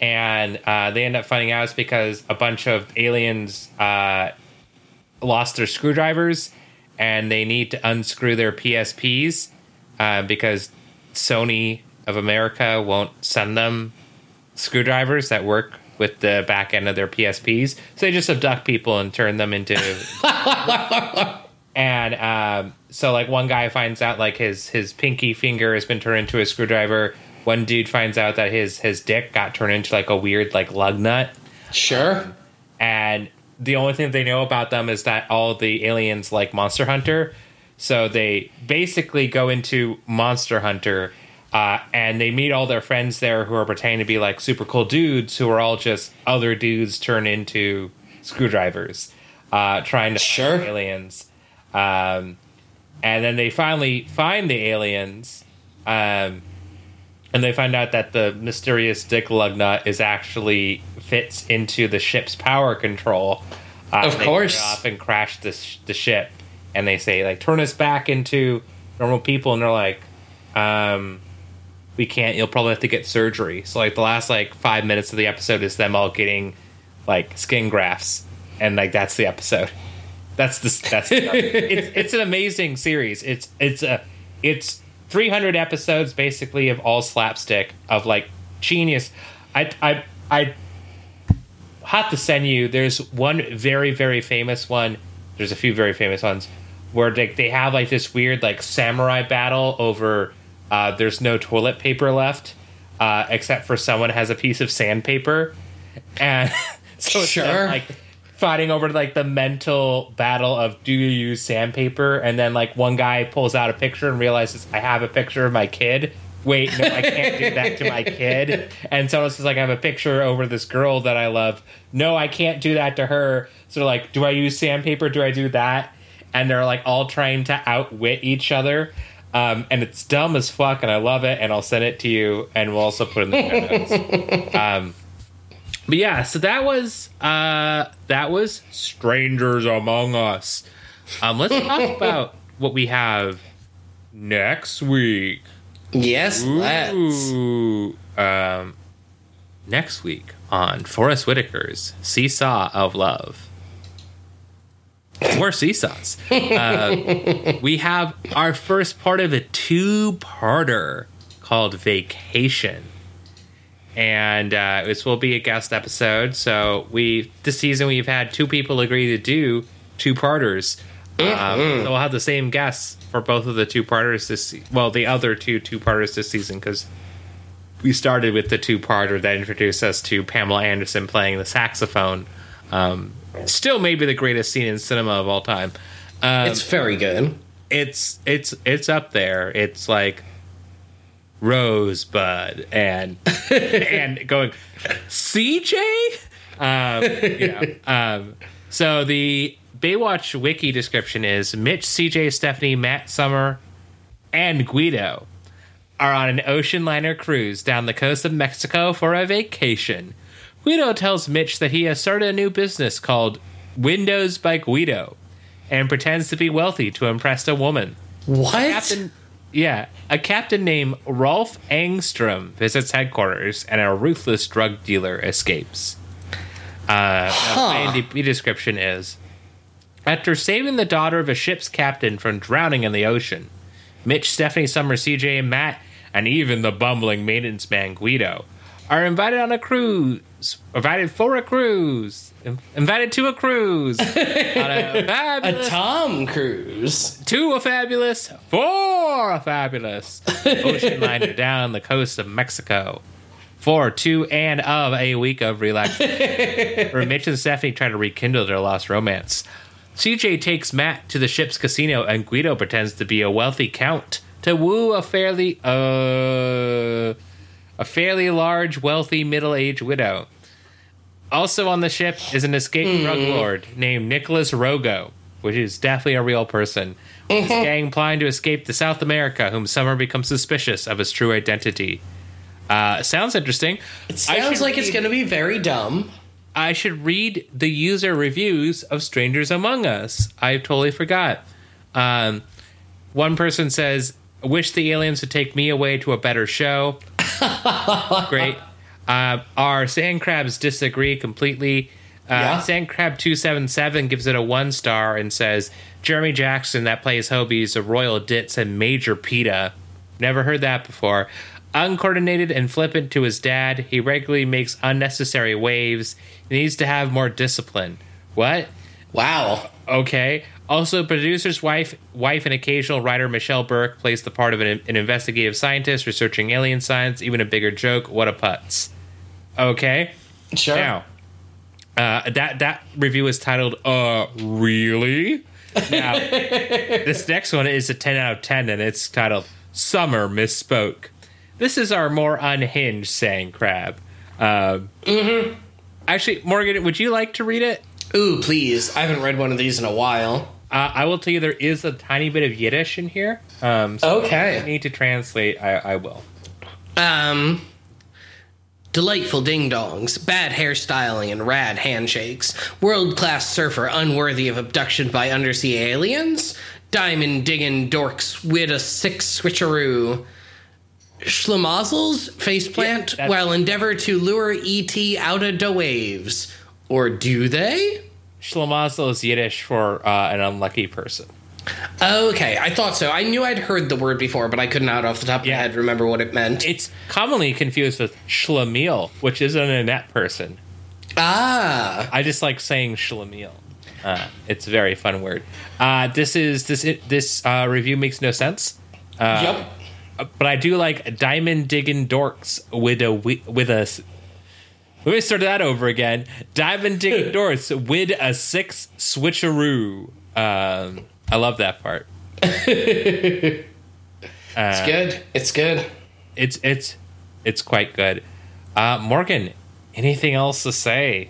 and uh, they end up finding out it's because a bunch of aliens uh, lost their screwdrivers and they need to unscrew their PSPs uh, because Sony of America won't send them screwdrivers that work with the back end of their PSPs. So they just abduct people and turn them into. and um, so, like, one guy finds out like his his pinky finger has been turned into a screwdriver. One dude finds out that his his dick got turned into like a weird like lug nut Sure. and the only thing they know about them is that all the aliens like Monster Hunter. So they basically go into Monster Hunter, uh, and they meet all their friends there who are pretending to be like super cool dudes who are all just other dudes turned into screwdrivers, uh, trying to Sure. aliens. Um, and then they finally find the aliens. Um, and they find out that the mysterious dick lug nut is actually fits into the ship's power control. Uh, Of course. off and crash the sh- the ship, and they say like turn us back into normal people, and they're like, um, we can't. You'll probably have to get surgery. So like the last like five minutes of the episode is them all getting like skin grafts, and like that's the episode. That's the that's it's it's an amazing series. It's it's a it's 300 episodes basically of all slapstick of like genius. I I I have to send you. There's one very very famous one. There's a few very famous ones where they they have like this weird like samurai battle over. Uh, there's no toilet paper left, uh, except for someone has a piece of sandpaper, and so it's them, like fighting over like the mental battle of do you use sandpaper, and then like one guy pulls out a picture and realizes I have a picture of my kid. Wait, no, I can't do that to my kid. And someone says like I have a picture over this girl that I love. No, I can't do that to her. So like, do I use sandpaper? Do I do that? And they're like all trying to outwit each other. Um, and it's dumb as fuck, and I love it. And I'll send it to you, and we'll also put it in the show notes. um, but yeah, so that was uh, that was Strangers Among Us. Um, let's talk about what we have next week. Yes, let's. Ooh, um, next week on Forest Whitaker's Seesaw of Love. More seesaws. Uh, we have our first part of a two-parter called Vacation, and uh, this will be a guest episode. So we this season we've had two people agree to do two-parters. Um, so we'll have the same guests for both of the two-parters this. Well, the other two two-parters this season because we started with the two-parter that introduced us to Pamela Anderson playing the saxophone. Um, still, maybe the greatest scene in cinema of all time. Um, It's very good. it's it's it's up there. It's like Rosebud and and going CJ. Um, know, um, so the Baywatch wiki description is Mitch, CJ, Stephanie, Matt, Summer, and Guido are on an ocean liner cruise down the coast of Mexico for a vacation. Guido tells Mitch that he has started a new business called Windows by Guido and pretends to be wealthy to impress a woman. What? Captain, yeah, a captain named Rolf Angstrom visits headquarters, and a ruthless drug dealer escapes. Uh, Huh. The IMDb description is: After saving the daughter of a ship's captain from drowning in the ocean, Mitch, Stephanie, Summer, CJ, and Matt, and even the bumbling maintenance man Guido, are invited on a cruise. Invited for a cruise. Invited to a cruise. on a a Tom Cruise. to a fabulous, for a fabulous ocean liner down the coast of Mexico. For, to, and of a week of relaxation. where Mitch and Stephanie try to rekindle their lost romance. CJ takes Matt to the ship's casino, and Guido pretends to be a wealthy count to woo a fairly, uh, a fairly large, wealthy, middle-aged widow. Also on the ship is an escaped drug lord named Nicholas Rogo, which is definitely a real person. His gang plan to escape to South America, whom Summer becomes suspicious of his true identity. Uh, sounds interesting. It sounds like it's going to be very dumb. I should read the user reviews of Strangers Among Us. I totally forgot. Um, one person says, "Wish the aliens would take me away to a better show." Great. Uh, our sand crabs disagree completely. Uh, Yeah. Sand crab two seven seven gives it a one star and says Jeremy Jackson that plays Hobie is a royal ditz and major PETA. Never heard that before. Uncoordinated and flippant to his dad, he regularly makes unnecessary waves. He needs to have more discipline. What? Wow. Okay. Also, producer's wife, wife, and occasional writer Michelle Berk plays the part of an, an investigative scientist researching alien science. Even a bigger joke. What a putz. Okay. Sure. Now, uh, that that review is titled "Uh, really?" Now, this next one is a ten out of ten, and it's titled "Summer Misspoke." This is our more unhinged saying crab. Um, Actually, Morgan, would you like to read it? Ooh, please. I haven't read one of these in a while. Uh, I will tell you there is a tiny bit of Yiddish in here. Um, so if Okay. I need to translate. I, I will. Um, delightful ding dongs, bad hairstyling, and rad handshakes. World class surfer unworthy of abduction by undersea aliens. Diamond digging dorks with a six switcheroo. Schlemazel's faceplant Yeah, while endeavor to lure ET out of the waves. Or do they? Schlemazel is Yiddish for uh, an unlucky person. Okay, I thought so. I knew I'd heard the word before, but I could not out off the top of Yeah. my head remember what it meant. It's commonly confused with Schlemiel, which is an Annette person. ah, I just like saying Schlemiel. Uh, it's a very fun word. Uh, this is this this uh, review makes no sense. yep. but I do like diamond digging dorks with a with a. Let me start that over again. Diamond digging dorks with a six switcheroo. Um, I love that part. It's good. It's good. It's it's it's quite good. Uh, Morgan, anything else to say?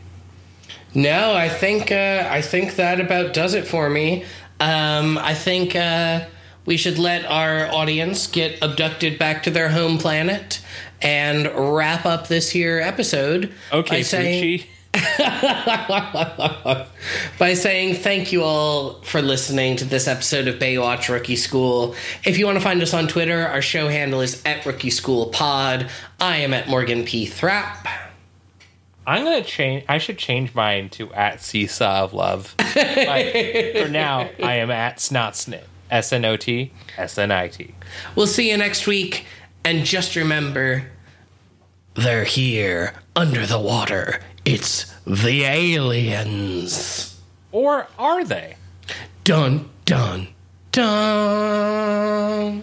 No, I think uh, I think that about does it for me. Um, I think uh, we should let our audience get abducted back to their home planet and wrap up this here episode. Okay, by saying. by saying thank you all for listening to this episode of Baywatch Rookie School. If you want to find us on Twitter, our show handle is at Rookie School Pod. I am at Morgan P. Thrap. I'm gonna change. I should change mine to at Seesaw of Love. For now, I am at Snotsnit. S N O T S N I T. We'll see you next week, and just remember they're here under the water. It's the aliens. Or are they? Dun, dun, dun.